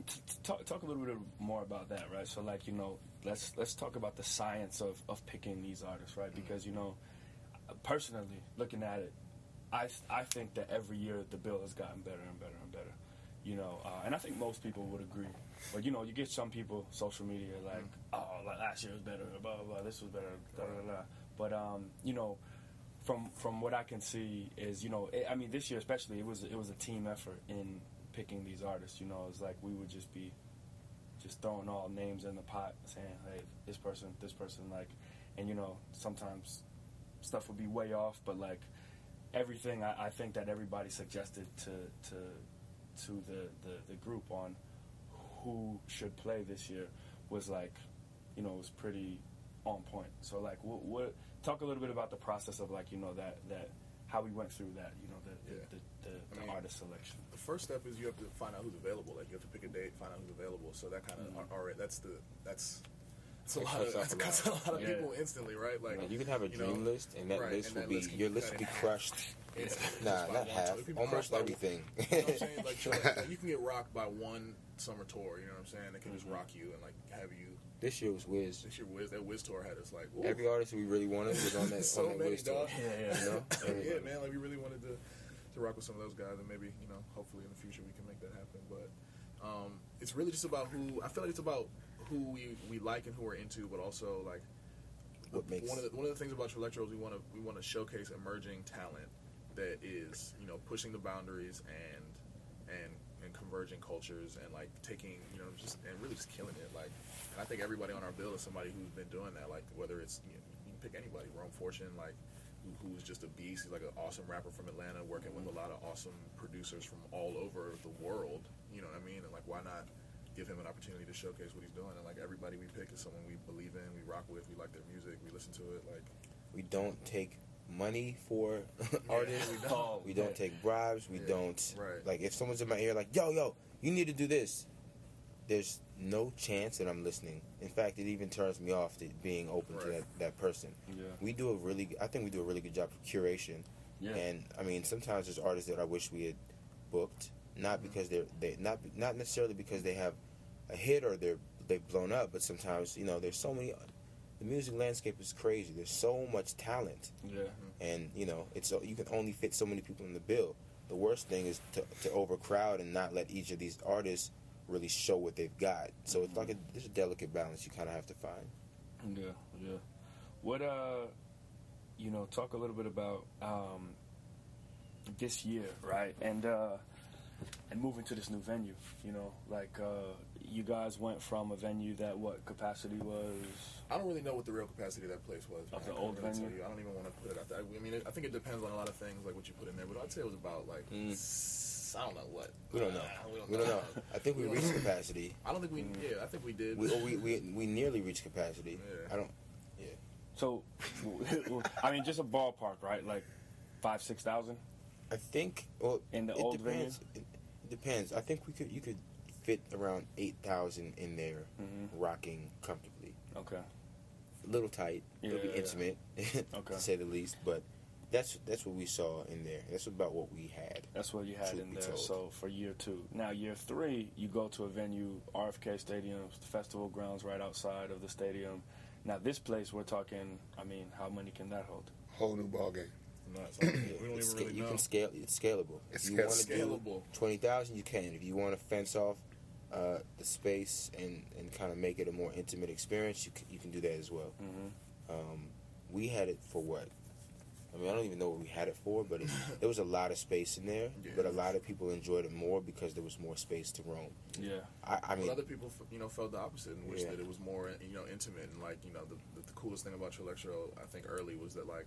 A: t- t- talk talk a little bit more about that, right? So, like, you know, let's let's talk about the science of of picking these artists, right? Because you know, personally, looking at it, I I think that every year the bill has gotten better and better and better. You know, uh, and I think most people would agree. But you know, you get some people social media like, oh, like last year was better, blah blah blah. This was better, blah blah blah. But um, you know, from from what I can see is you know it, I mean this year especially it was it was a team effort in picking these artists. You know, it's like we would just be just throwing all names in the pot, saying hey this person, this person, like, and you know sometimes stuff would be way off, but like everything I, I think that everybody suggested to to to the, the the group on who should play this year was like you know was pretty on point. So like what what talk a little bit about the process of like you know that that how we went through that you know the the,
D: Yeah.
A: the, the,
D: I
A: the
D: mean,
A: artist selection.
D: The first step is you have to find out who's available. Like you have to pick a date, find out who's available. So that kind of
A: Mhm.
D: alright. That's the that's. It's a lot of
C: cuts off
D: that's
C: a
D: cuts a
C: lot.
D: lot of
A: Yeah.
D: people instantly, right? Like
C: Like, you can have a
D: you
C: dream
D: know,
C: list, and that
D: right,
C: list
D: and
C: will
D: that
C: be
D: list
C: your list
D: cut
C: will be
D: in
C: crushed. Nah,
D: Just
C: not half, almost
D: by-
C: everything.
D: You know what I'm saying? Like, like, you can get rocked by one summer tour. You know what I'm saying? It can just
A: Mhm.
D: rock you and like have you.
C: this year was Wiz.
D: This year, Wiz that Wiz tour had us like ooh.
C: Every artist we really wanted was on that,
D: So
C: on that Wiz tour.
A: Yeah, yeah.
C: You know?
D: yeah, man. Like we really wanted to to rock with some of those guys, and maybe you know, hopefully in the future we can make that happen. But um, it's really just about who I feel like it's about who we, we like and who we're into, but also like
C: What makes
D: one of the one of the things about Electro is we want to we want to showcase emerging talent that is you know pushing the boundaries and and and converging cultures and like taking you know just and really just killing it like and I think everybody on our bill is somebody who's been doing that like whether it's you, know, you can pick anybody Rome Fortune like who, who's just a beast he's like an awesome rapper from Atlanta working with a lot of awesome producers from all over the world you know what I mean? And like why not give him an opportunity to showcase what he's doing? And like everybody we pick is someone we believe in we rock with we like their music we listen to it like
C: we don't take money for artists.
D: we don't.
A: Oh,
C: We don't take bribes. We
D: Yeah,
C: don't
D: right.
C: like if someone's in my ear like, yo, yo, you need to do this. There's no chance that I'm listening. In fact, it even turns me off to being open to that, that person.
A: Yeah,
C: We do a really, I think we do a really good job of curation.
A: yeah.
C: And I mean, sometimes there's artists that I wish we had booked, not
D: Mhm.
C: because they're they not not necessarily because they have a hit or they're they've blown up, but sometimes you know there's so many. The music landscape is crazy. There's so much talent,
A: yeah.
C: and you know it's you can only fit so many people in the bill. The worst thing is to, to overcrowd and not let each of these artists really show what they've got. So it's like a, there's a delicate balance you kind of have to find.
A: Yeah, yeah. What uh, you know, talk a little bit about um this year, right? And uh, and moving to this new venue. You know, like uh, you guys went from a venue that what capacity was.
D: I don't really know what the real capacity of that place was.
A: Of the
D: I
A: old
D: really
A: venue?
D: you. I don't even want to put it out there. I mean, it, I think it depends on a lot of things, like what you put in there. But I'd say it was about like
C: Mm.
D: s- I don't know what.
C: We don't know.
D: Uh, we don't
C: We
D: know.
C: don't know. I think we
D: We
C: reached capacity.
D: I don't think we.
A: Mm.
D: Yeah, I think we did.
C: We, or we, we we nearly reached capacity.
D: Yeah.
C: I don't. Yeah.
A: So, I mean, just a ballpark, right? Like five, six thousand.
C: I think. Well,
A: In the
C: it
A: old
C: depends. It, it depends. I think we could. You could fit around eight thousand in there,
A: Mm-hmm.
C: rocking comfortably.
A: Okay.
C: A little tight. It'll be
A: Yeah, yeah.
C: intimate,
A: Okay.
C: to say the least. But that's that's what we saw in there. That's about what we had.
A: That's what you had in there.
C: told.
A: So for year two, now year three, you go to a venue, RFK Stadium, the festival grounds right outside of the stadium. Now this place, we're talking. I mean, how many can that hold?
B: Whole new ball game.
D: Nuts. we don't even
C: It's
D: really
C: you
D: know.
C: can scale. It's scalable.
B: It's
C: if you want to
D: scalable.
C: do twenty thousand, you can. If you want to fence off uh, the space and, and kind of make it a more intimate experience, you can, you can do that as well.
A: Mm-hmm.
C: Um, we had it for what? I mean, I don't even know what we had it for, but it, there was a lot of space in there.
D: Yeah.
C: But a lot of people enjoyed it more because there was more space to roam.
A: Yeah.
C: I, I mean,
D: but other people, f- you know, felt the opposite and wished
C: Yeah.
D: that it was more, you know, intimate and like, you know, the, the, the coolest thing about Electro, I think, early was that like,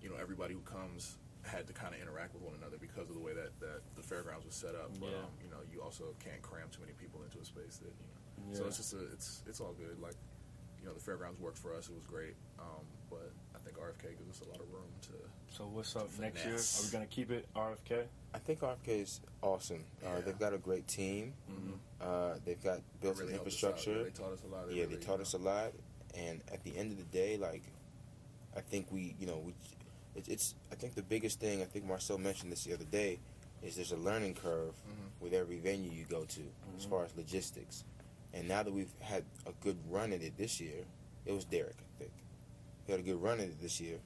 D: you know, everybody who comes had to kind of interact with one another because of the way that, that the fairgrounds was set up. But
A: Yeah.
D: um, you know, you also can't cram too many people into a space that you know.
A: Yeah.
D: So it's just a, it's it's all good. Like, you know, the fairgrounds worked for us. It was great. Um, but I think RFK gives us a lot of room to.
A: So what's up next year? Are we gonna keep it RFK?
C: I think RFK is awesome. Uh, they've got a great team.
A: Mm-hmm.
C: Uh, they've got built
D: really
C: an
D: helped us out.
C: infrastructure.
D: Yeah, they taught us a lot.
C: yeah,
D: really,
C: they taught
D: you
C: us a lot, and at the end of the day, like, I think we, you know, we, it, it's. I think the biggest thing. I think Marcel mentioned this the other day, is there's a learning curve
D: Mhm.
C: With every venue you go to as
A: Mhm.
C: far as logistics, and now that we've had a good run at it this year, it was Derek, I think. We had a good run at it this year.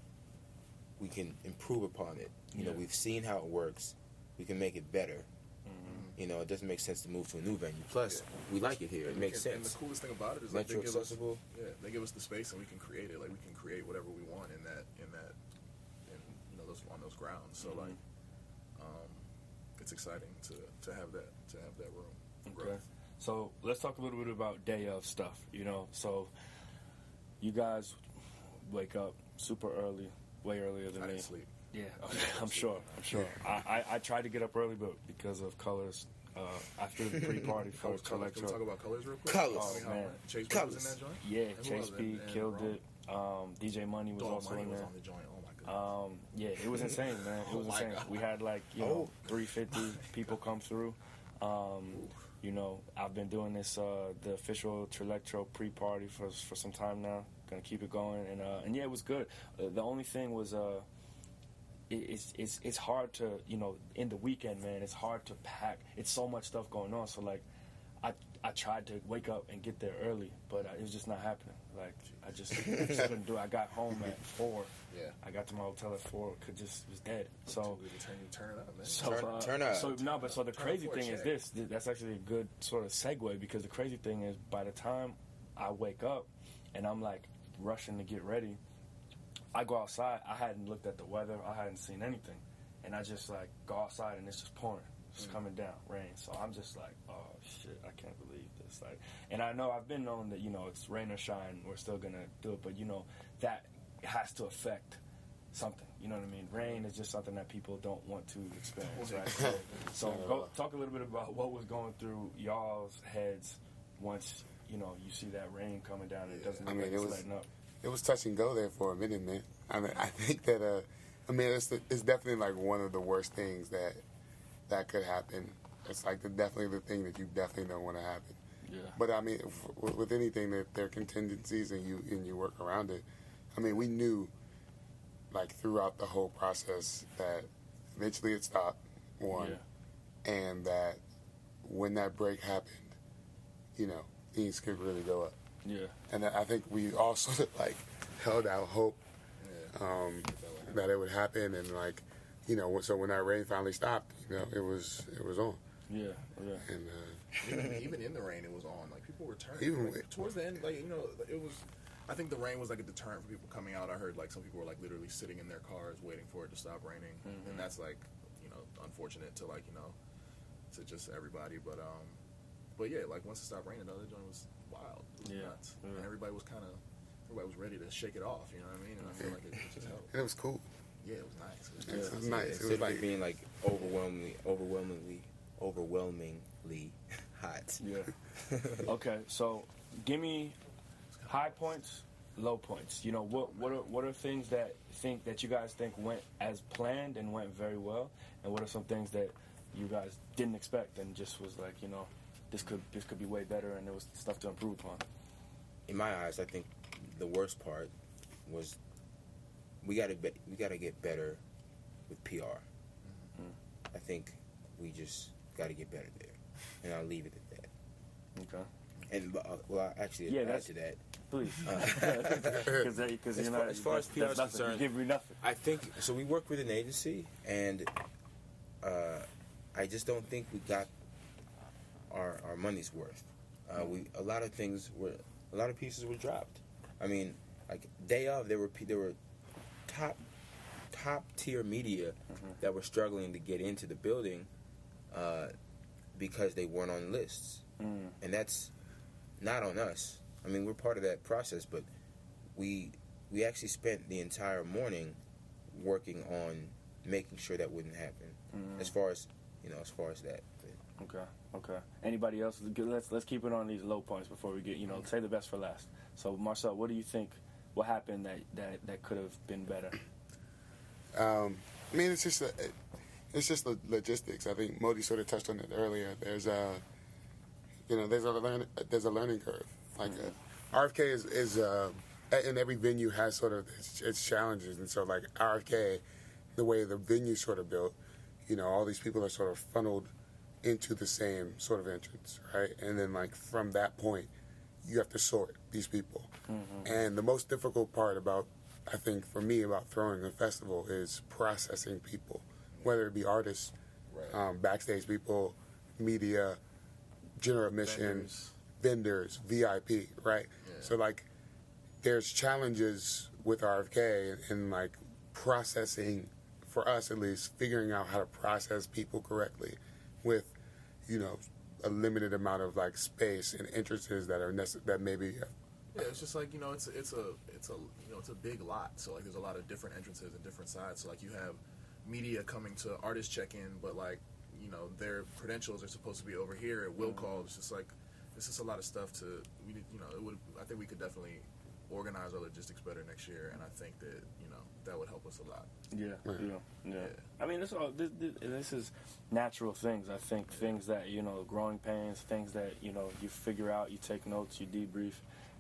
C: We can improve upon it. You know, we've seen how it works. We can make it better.
A: Mm-hmm.
C: You know, it doesn't make sense to move to a new venue. Plus, we like it here. It
D: And-
C: makes
D: and, And
C: sense.
D: the coolest thing about it is like they give us, yeah, they give us the space and we can create it. Like we can create whatever we want in that, in that, in you know those on those grounds. So
A: Mhm.
D: like, um, it's exciting to to have that to have that room.
A: Okay.
D: growth.
A: So let's talk a little bit about day of stuff. You know, so you guys wake up super early, way earlier than
D: I
A: me.
D: didn't sleep.
A: Yeah, okay, I'm sure. I'm sure. I, I, I tried to get up early, but because of colors, uh, after the pre-party for
D: colors. Can we talk about colors real quick?
C: Colors.
D: Tell me how
A: man.
D: Chase Brown was in
C: Colors.
D: that joint.
A: yeah,
D: And
A: Chase
D: else?
A: B
D: And- and
A: killed
D: Rome.
A: it. Um, DJ Money was
D: Dog
A: also
D: Money
A: in
D: was
A: there.
D: on the joint. Oh.
A: Um, yeah, it was insane, man. It
D: Oh
A: was
D: my
A: insane.
D: God.
A: We had like you know
C: Oh.
A: 350 people come through. Um, you know, I've been doing this uh, the official Trillectro pre-party for for some time now. Gonna keep it going, and uh, and yeah, it was good. Uh, the only thing was uh, it, it's it's it's hard to you know in the weekend, man. It's hard to pack. It's so much stuff going on. So like, I I tried to wake up and get there early, but uh, it was just not happening. Like I just, I just couldn't do. it. I got home at four.
D: Yeah.
A: I got to my hotel at four. Could just was dead. So.
D: Turn, turn it up, man.
A: So,
C: Turn-
A: uh,
C: turn up.
A: So no, but so the
D: Turn
A: crazy
D: up for a
A: thing is this. th- That's actually a good sort of segue because the crazy thing is by the time I wake up and I'm like rushing to get ready, I go outside. I hadn't looked at the weather. I hadn't seen anything, and I just like go outside and it's just pouring. It's
D: Mm.
A: coming down, rain. So I'm just like, oh shit, I can't believe this. Like, and I know I've been known that you know it's rain or shine, we're still gonna do it. But you know that has to affect something. You know what I mean? Rain is just something that people don't want to experience, right? So, so go, talk a little bit about what was going through y'all's heads once you know you see that rain coming down and it doesn't
B: I mean,
A: like
B: it was-
A: letting up.
B: it was touch and go there for a minute, man. I mean, I think that, uh, I mean, it's, the, it's definitely like one of the worst things that that could happen. It's like the, definitely the thing that you definitely don't want to happen.
A: Yeah.
B: But I mean, f- with, with anything that there are contingencies and you and you work around it. I mean, we knew, like throughout the whole process, that eventually it stopped. One, and that when that break happened, you know, things could really go up.
A: Yeah.
B: And I think we all sort of like held out hope
D: Yeah.
B: um, that it would happen, and like, you know, so when that rain finally stopped, you know, it was it was on,
A: Yeah. Yeah.
B: and uh,
D: even, even in the rain, it was on. Like people were turning.
B: Even
D: like, towards the end, like you know, it was. I think the rain was like a deterrent for people coming out. I heard like some people were like literally sitting in their cars waiting for it to stop raining,
A: Mhm.
D: and that's like you know unfortunate to like you know to just everybody. But um, but yeah, like once it stopped raining, the other joint was wild. It was
A: Yeah.
D: nuts.
A: Yeah.
D: and everybody was kind of everybody was ready to shake it off. You know what I mean? And I feel like it, it just helped.
B: and it was cool.
D: Yeah, it was nice. It was
B: It
D: nice.
B: was nice. It
C: Instead
B: was like
C: being like overwhelmingly, overwhelmingly, overwhelmingly hot.
A: Yeah. Okay, so give me high points, low points. You know, what what are what are things that think that you guys think went as planned and went very well, and what are some things that you guys didn't expect and just was like, you know, this could this could be way better and there was stuff to improve upon.
C: In my eyes, I think the worst part was we got to be, we got to get better with PR. I think we just got to get better there, and I'll leave it at that.
A: Okay.
C: And uh, well, actually,
A: Yeah,
C: add to that,
A: Please.
C: Uh,
A: Because
C: As
A: you're
C: far-
A: not.
C: as far as PR is concerned-
A: you give me nothing.
C: I think so. We work with an agency, and uh, I just don't think we got our our money's worth. Uh, we a lot of things were a lot of pieces were dropped. I mean, like day of there were there were top top tier media that were struggling to get into the building uh, because they weren't on lists,
A: Mm.
C: and that's not on us. I mean, we're part of that process, but we we actually spent the entire morning working on making sure that wouldn't happen.
A: Mm.
C: As far as you know, as far as that.
A: Okay. Okay. Anybody else? Let's let's keep it on these low points before we get you know say the best for last. So Marcel, what do you think? What happened that that that could have been better?
B: Um, I mean, it's just a, it, it's just the logistics. I think Modi sort of touched on it earlier. There's a, you know, there's a learn, there's a learning curve. Like uh, RFK is is uh, and every venue has sort of its, its challenges, and so like RFK, the way the venue sort of built, you know, all these people are sort of funneled into the same sort of entrance, right? And then like from that point, you have to sort these people. And the most difficult part about, I think, for me about throwing a festival is processing people, whether it be artists,
D: Right.
B: um, backstage people, media, general admission,
D: Vendors.
B: Vendors, VIP, right?
D: Yeah.
B: So like, there's challenges with RFK and, like processing, for us at least, figuring out how to process people correctly, with, you know, a limited amount of like space and entrances that are necess- that maybe
D: Yeah, it's just like you know, it's a, it's a it's a you know it's a big lot. So like, there's a lot of different entrances and different sides. So like, you have media coming to artist check in, but like you know their credentials are supposed to be over here at will mm-hmm. call. It's just like it's just a lot of stuff to we need, you know it would I think we could definitely organize our logistics better next year, and I think that you know that would help us a lot.
A: Yeah,
B: Right.
A: yeah, yeah.
D: Yeah.
A: I mean, this all this, this, this is natural things. I think things that you know, growing pains, things that you know, you figure out, you take notes, you debrief,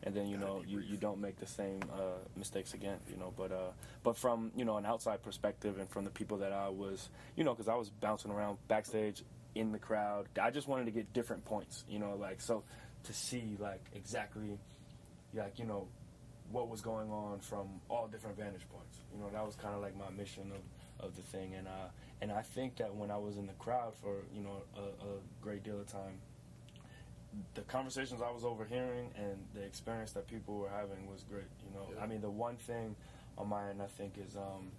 A: and then you
D: Gotta
A: know, you, you don't make the same uh, mistakes again. You know, but uh, but from you know an outside perspective and from the people that I was, you know, because I was bouncing around backstage in the crowd, I just wanted to get different points. You know, like so to see like exactly, like you know, what was going on from all different vantage points. You know, that was kind of like my mission of, of the thing, and uh, and I think that when I was in the crowd for you know a, a great deal of time, the conversations I was overhearing and the experience that people were having was great. You know,
D: Yeah.
A: I mean, the one thing on my end I think is um,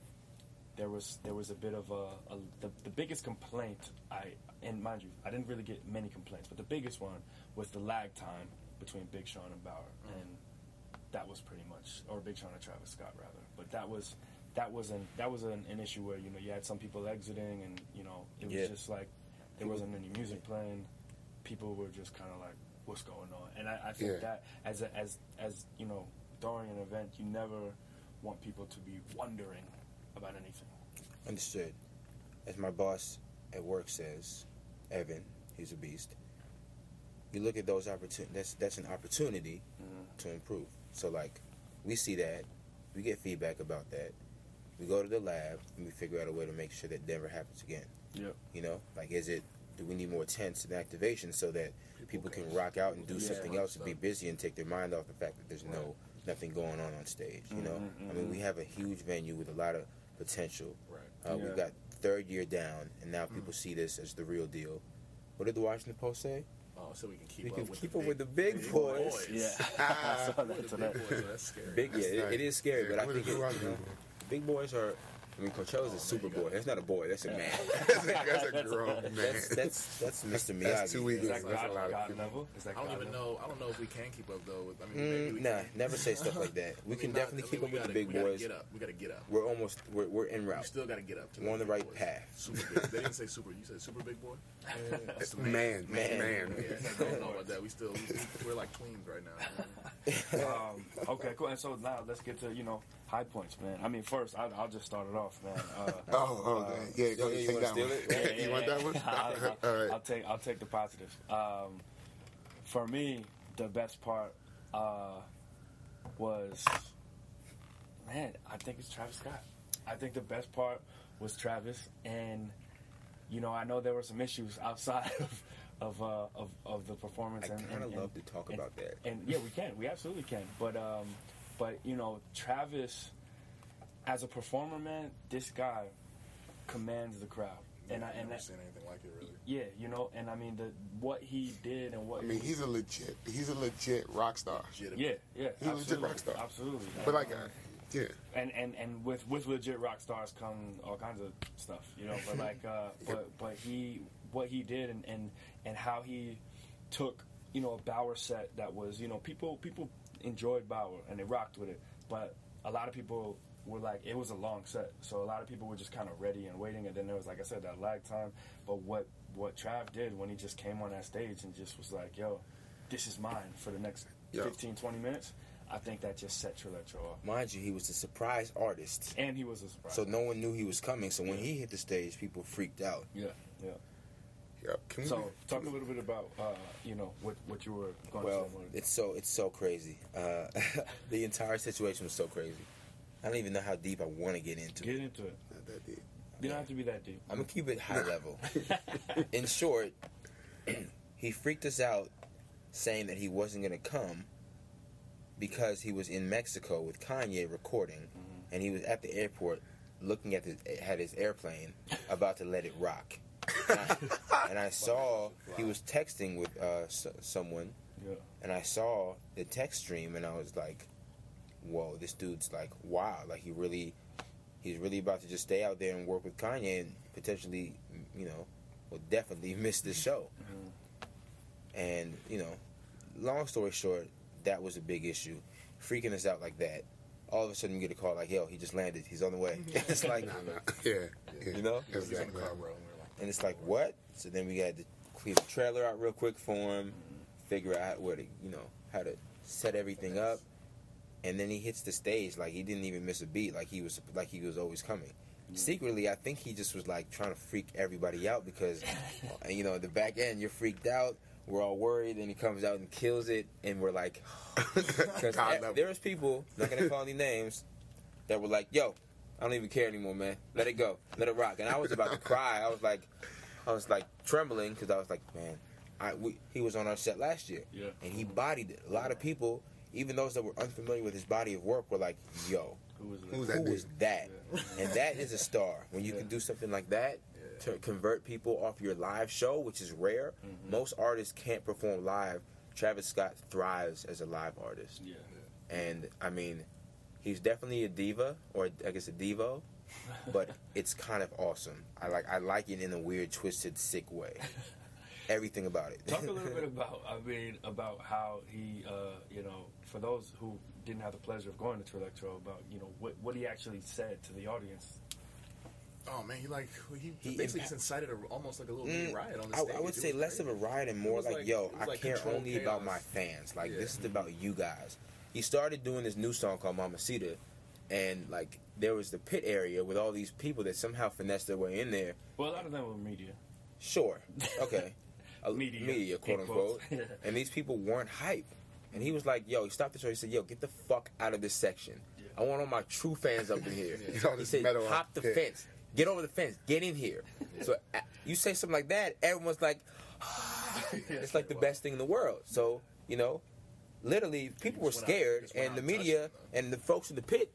A: there was there was a bit of a, a the, the biggest complaint I and mind you I didn't really get many complaints, but the biggest one was the lag time between Big Sean and Baauer, mm. and that was pretty much or Big Sean and Travis Scott rather, but that was. That was an that was an, an issue where you know you had some people exiting and you know it was
C: Yeah.
A: just like there wasn't any music playing. People were just kind of like, "What's going on?" And I, I think
B: Yeah.
A: that as a, as as you know during an event, you never want people to be wondering about anything.
C: Understood. As my boss at work says, Evan, he's a beast. You look at those opportunities. That's that's an opportunity to improve. So like, we see that, we get feedback about that. We go to the lab and we figure out a way to make sure that never happens again.
A: Yep.
C: You know, like is it? Do we need more tents and activation so that people can rock out and do
A: Yeah.
C: something else and be busy and take their mind off the fact that there's no nothing going on on stage? You know,
A: Mhm,
C: I mean, we have a huge venue with a lot of potential.
D: Right.
C: Uh,
A: Yeah.
C: We've got third year down, and now people see this as the real deal. What did the Washington Post say?
D: Oh, so we can keep
C: We
D: up
C: can
D: with
C: keep
D: the
C: up
D: big,
C: with the big boys.
A: Yeah. I saw that
D: the
A: today.
D: big boys, so that's scary.
C: Big, yeah, it, it is scary, but I think
B: is
C: it, you know, big boys are. I mean, Coachella's a super
D: man,
C: boy. That's not a boy. That's a
A: Yeah.
C: man.
B: that's, a, that's a grown man.
C: That's that's that's Mr. Miyagi.
B: That's too easy.
A: Is that
B: That's a
A: God,
B: lot of people.
A: level? Is that
D: I don't even
A: level?
D: know. I don't know if we can keep up though. I mean, maybe we
C: Mm, nah,
D: can.
C: never say stuff like that. We
D: I
C: can
D: mean, not-
C: definitely
D: I mean,
C: keep
D: we
C: up with the
D: gotta-
C: big
D: we gotta
C: boys.
D: Get up. We gotta get up.
C: We're almost we're, we're en
D: We
C: route.
D: still gotta get up. To
C: We're on the right
D: boys.
C: path.
D: Super big. They didn't say super. You said super big boy. That's
B: Man, man,
C: Man.
D: Yeah, I don't know about that. We still we, we're like tweens right now.
A: um, okay, cool. And so now let's get to you know high points, man. I mean, first I'll, I'll just start it off, man. Uh,
B: Oh, oh,
A: Uh,
B: yeah, go
C: yeah, you
B: take
C: wanna
B: that
C: steal
B: one.
C: it?
B: you want that one?
A: I'll, I'll-
B: All right.
A: I'll take I'll take the positives. Um, for me, the best part uh, was, man, I think it's Travis Scott. I think the best part was Travis, and you know I know there were some issues outside of of uh, of, of the performance.
C: I
A: and,
C: kind of
A: and-
C: love to talk
A: and-
C: about that.
A: and yeah, we can. We absolutely can. But um, but you know, Travis, as a performer, man, this guy commands the crowd. And I
D: I've
A: and
D: never
A: that,
D: seen anything like it really.
A: yeah, you know, and I mean the what he did and what
B: I mean,
A: he-
B: he's a legit, he's a legit rock star.
D: Legit.
A: yeah, yeah,
B: He's a legit rock star.
A: absolutely.
B: But like, uh, yeah,
A: and and and with with legit rock stars come all kinds of stuff, you know. But like, uh, but but he what he did and and and how he took you know a Baauer set that was you know people people enjoyed Baauer and they rocked with it, but a lot of people were like it was a long set, so a lot of people were just kind of ready and waiting, and then there was like I said that lag time. But what what Trav did when he just came on that stage and just was like, yo, this is mine for the next
B: Yeah.
A: 15, 20 minutes. I think that just set Trillectro off.
C: Mind you, he was a surprise artist,
A: And he was a surprise.
C: so no one knew he was coming. So when he hit the stage, people freaked out.
A: Yeah, yeah.
B: yeah. Can we,
A: So talk a little bit about uh, you know what what you were going
C: Well,
A: to say.
C: it's so it's so crazy. Uh, the entire situation was so crazy. I don't even know how deep I want to get into.
A: Get
C: it.
A: into it.
B: Not that deep.
A: You don't have to be that deep.
C: I'm gonna keep it high level. In short, he freaked us out, saying that he wasn't gonna come because he was in Mexico with Kanye recording, and he was at the airport looking at his had his airplane about to let it rock. And I, and I saw he was texting with uh, s- someone,
A: Yeah.
C: and I saw the text stream, and I was like, "Whoa, this dude's like wow! Like he really, he's really about to just stay out there and work with Kanye, and potentially, you know, will definitely miss the show." Mm-hmm. And you know, long story short, that was a big issue, freaking us out like that. All of a sudden, we get a call like, "Yo, he just landed. He's on the way." Mm-hmm. it's like,
B: Nah, nah. Yeah, yeah.
C: you know,
D: He's in the
B: Exactly.
D: car, bro. And we were like,
C: and it's like, what? So then we had to clear the trailer out real quick for him, mm-hmm. figure out where to, you know, how to set everything up, and then he hits the stage like he didn't even miss a beat, like he was like he was always coming. Secretly, I think he just was like trying to freak everybody out because, you know, at the back end you're freaked out. We're all worried, and he comes out and kills it, and we're like, because
B: God level.
C: there was people not gonna call any names that were like, "Yo, I don't even care anymore, man. Let it go, let it rock." And I was about to cry. I was like, I was like trembling because I was like, man, I we, he was on our set last year,
A: Yeah.
C: and he bodied it. A lot of people, even those that were unfamiliar with his body of work, were like, "Yo,
A: Who was
B: Who's
A: that?
B: that
C: who
B: dude?
C: was that?" And that is a star. When you
A: Yeah.
C: can do something like that to convert people off your live show, which is rare.
A: Mm-hmm.
C: Most artists can't perform live. Travis Scott thrives as a live artist
A: Yeah.
C: and I mean, he's definitely a diva, or I guess a divo, but it's kind of awesome. I like I like it in a weird, twisted, sick way. Everything about it.
A: Talk a little bit about I mean about how he uh, you know for those who didn't have the pleasure of going to Trillectro about you know what what he actually said to the audience.
D: oh man, he like he,
C: He
D: basically
C: impa-
D: incited a, almost like a little
C: Mm,
D: mini riot on the
C: I,
D: stage.
C: I would
D: It
C: say
D: was
C: less of a riot and more like,
D: like-
C: yo, I
D: like
C: care
D: controlled
C: only about my fans. Like
D: Yeah.
C: this is about you guys. He started doing this new song called Mamacita, and like there was the pit area with all these people that somehow finessed their way in there.
A: Well, a lot of them were media.
C: Sure, okay, A-
A: Media,
C: media, quote unquote. and these people weren't hype. And he was like, "Yo," he stopped the show. He said, "Yo, get the fuck out of this section. I want all my true fans up in here."
B: Get all
C: he said,
B: metal
C: "Hop the
B: Yeah.
C: fence. Get over the fence. Get in here." So uh, you say something like that, everyone's like, "It's like the best thing in the world." So you know, literally, people were
D: just went out-
C: scared,
D: just went
C: and the media
D: it,
C: and the folks in the pit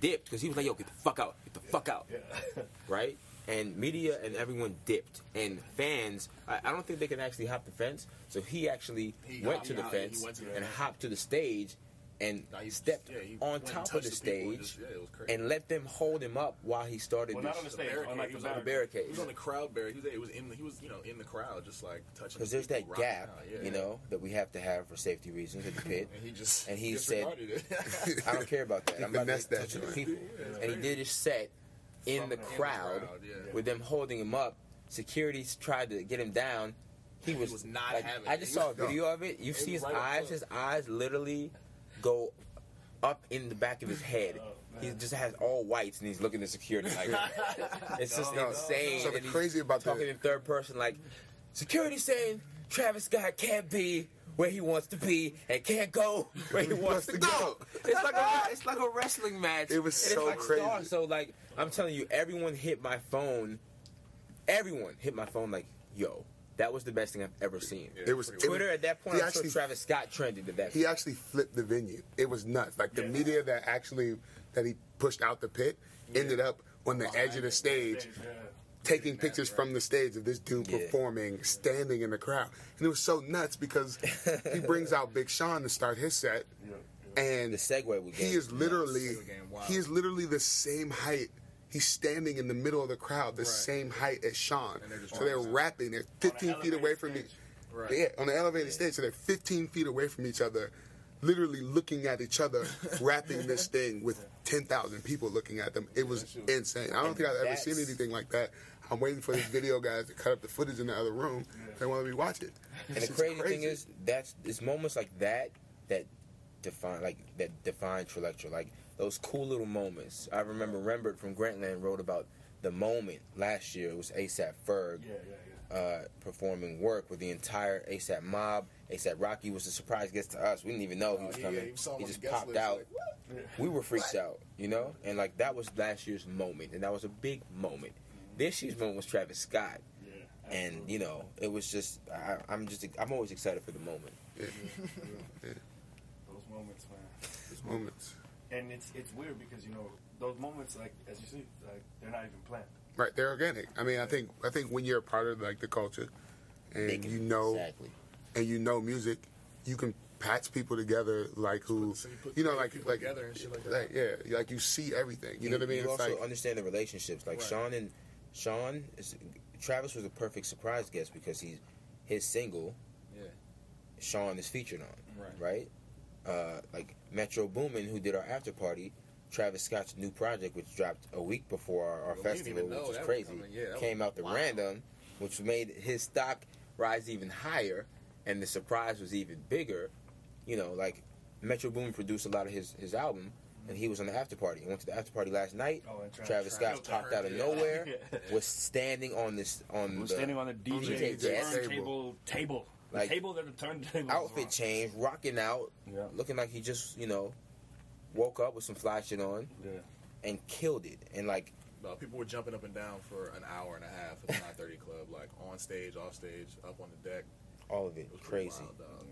C: dipped because he was like, "Yo, get the fuck out. Get the fuck out."
A: Yeah.
C: right? And media and everyone dipped, and fans. I, I don't think they can actually hop the fence. So he actually
D: He
C: went
D: hopped
C: to the
D: out, yeah, he
C: fence
D: went to the
C: and hopped to the stage, and
D: Nah, he-
C: stepped
D: yeah, he
C: on top of the
D: the
C: stage
D: just- yeah, it was crazy.
C: and let them hold him up while he started.
A: Well, not
C: this-
A: on the
D: The
A: stage,
D: barricade,
A: on like
D: he
A: the
D: was on
C: the
A: barricade.
C: barricade.
D: He was on the crowd barrier. He was, it was in the, he was you know in the crowd just like touching.
C: because
D: the
C: there's that gap,
D: out, yeah.
C: you know, that we have to have for safety reasons at the pit.
D: And he just
C: And he said- I don't care about that. I'm about to touch the people.
D: Yeah,
C: and he did his set in the
A: the- in the
C: crowd,
D: crowd, yeah.
C: with them holding him up. Security tried to get him down. He
D: He
C: was,
D: was not
C: like,
D: having
C: I just saw a
D: was-
C: video of it. You
D: It
C: see his
D: right
C: eyes. His eyes literally go up in the back of his head.
A: Oh,
C: he just has all whites and he's looking at security like it's just
A: No,
C: insane.
B: So the
C: and he's
B: crazy about
C: talking in third person like security saying Travis Scott can't be where he wants to be and can't go where he wants to go. It's like a it's like a wrestling match.
B: It was so
C: like
B: crazy.
C: stars. So like I'm telling you, everyone hit my phone. Everyone hit my phone like, "Yo, that was the best thing I've ever seen."
D: Yeah,
B: It was-
D: pretty
B: it
D: wild.
C: Twitter at that point,
B: He
C: I'm sure
B: actually-
C: Travis Scott trended at that.
B: He actually flipped the venue. It was nuts. Like the
A: Yeah.
B: media that actually that he pushed out the pit ended up on the edge of the stage,
A: Yeah.
B: taking pictures from the stage of this dude
C: Yeah.
B: performing, standing in the crowd, and it was so nuts because he brings out Big Sean to start his set, and
C: the segue we
B: he is literally
D: Segue wow.
B: he is literally the same height. He's standing in the middle of the crowd, the
D: Right.
B: same height as Sean.
D: And they're just
B: So they're rapping. They're 15 feet away from me.
A: stage.
D: Right.
B: Yeah, on the elevated stage, so they're 15 feet away from each other, literally looking at each other, rapping this thing with 10,000 people looking at them. It was
D: That shit was-
B: insane. I don't
C: And
B: think I've ever seen anything like that. I'm waiting for these video guys to cut up the footage in the other room. They want me to be watching.
C: And the crazy, thing is, that's it's moments like that that define like that define Trillectro. Like those cool little moments. I remember Rembert from Grantland wrote about the moment last year. It was ASAP Ferg
A: Yeah, yeah, yeah.
C: uh, performing work with the entire ASAP mob. ASAP Rocky was a surprise guest to us. We didn't even know he
D: Oh,
C: was
D: yeah,
C: coming.
D: he saw
C: he just popped
D: list,
C: out.
D: like,
C: we were freaked out, you know, and like that was last year's moment, and that was a big moment. This year's moment was Travis Scott, and you know, it was just I, I'm just I'm always excited for the moment.
A: Those moments, man.
B: Those moments.
A: And it's it's weird because you know those moments, like as you see, like they're not even planned.
B: Right, they're organic. I mean, I think I think when you're a part of like the culture, and
C: can-
B: you know
C: exactly.
B: and you know music, you can patch people together like who
D: So you put
B: you know
D: three
B: like
D: people
B: like
D: together and shit like that.
B: like, yeah like you see everything. You know what I mean?
C: You
B: It's
C: also
B: like
C: understand the relationships. Like
D: Right.
C: Sean and Sean, is, Travis was a perfect surprise guest because he's his single.
D: Yeah.
C: Sean is featured on,
D: Right.
C: right? Uh, like Metro Boomin, who did our after party. Travis Scott's new project, which dropped a week before our, our
D: Well,
C: festival, which is crazy.
D: Yeah,
C: came
D: was
C: out the
D: wild.
C: random, which made his stock rise even higher, and the surprise was even bigger. You know, like Metro Boomin produced a lot of his his album, and he was on the after party. He went to the after party last night.
A: Oh, and Travis,
C: Travis Scott
D: Travis
C: popped out of
D: yeah.
C: nowhere,
A: Yeah.
C: was standing on this on
A: was
C: the
A: standing on the DJ,
C: DJ desk.
A: turntable table, the
C: Like,
A: table that the turntable.
C: outfit change, rocking out,
A: Yeah.
C: looking like he just you know woke up with some fly shit on
A: Yeah.
C: and killed it. And like
D: No, people were jumping up and down for an hour and a half at the 930 Club, like on stage, off stage, up on the deck.
C: all of it
D: It was
C: crazy.
D: wild, dog.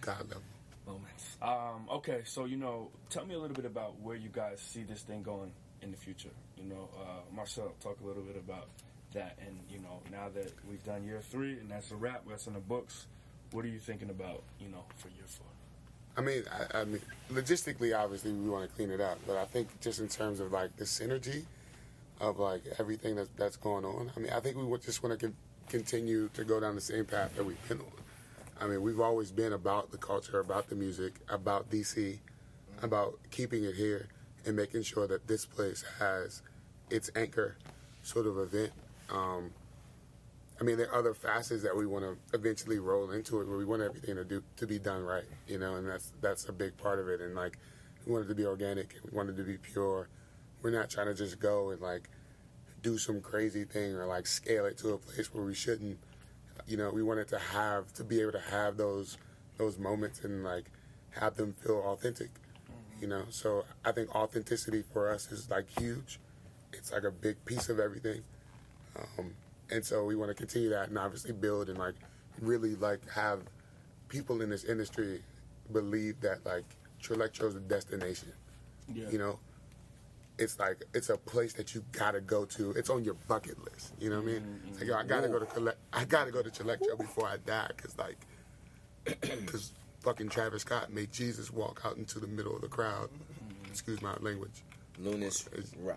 B: God level.
A: moments. Um, okay, so you know, tell me a little bit about where you guys see this thing going in the future. You know, uh, Marcel, talk a little bit about that, and you know, now that we've done year three and that's a wrap, that's in the books. What are you thinking about? You know, for year four.
B: I mean, I, I mean, logistically, obviously, we want to clean it up, but I think just in terms of like the synergy of like everything that's that's going on. I mean, I think we would just want to con- continue to go down the same path that we've been on. I mean, we've always been about the culture, about the music, about DC, about keeping it here and making sure that this place has its anchor sort of event. Um, I mean, there are other facets that we want to eventually roll into it, where we want everything to do to be done right, you know, and that's that's a big part of it. And like, we want it to be organic, we want it to be pure. We're not trying to just go and like do some crazy thing or like scale it to a place where we shouldn't. You know, we wanted to have to be able to have those those moments and like have them feel authentic. You know, so I think authenticity for us is like huge. It's like a big piece of everything. Um, and so we want to continue that and obviously build and like really like have people in this industry believe that like Trillectro's a destination.
A: Yeah.
B: You know, it's like it's a place that you gotta go to. It's on your bucket list. You know what I mean? It's like yo, I gotta go to collect. I gotta go to Trillectro before I die, cause like, cause fucking Travis Scott made Jesus walk out into the middle of the crowd. Excuse my language.
C: Lunas,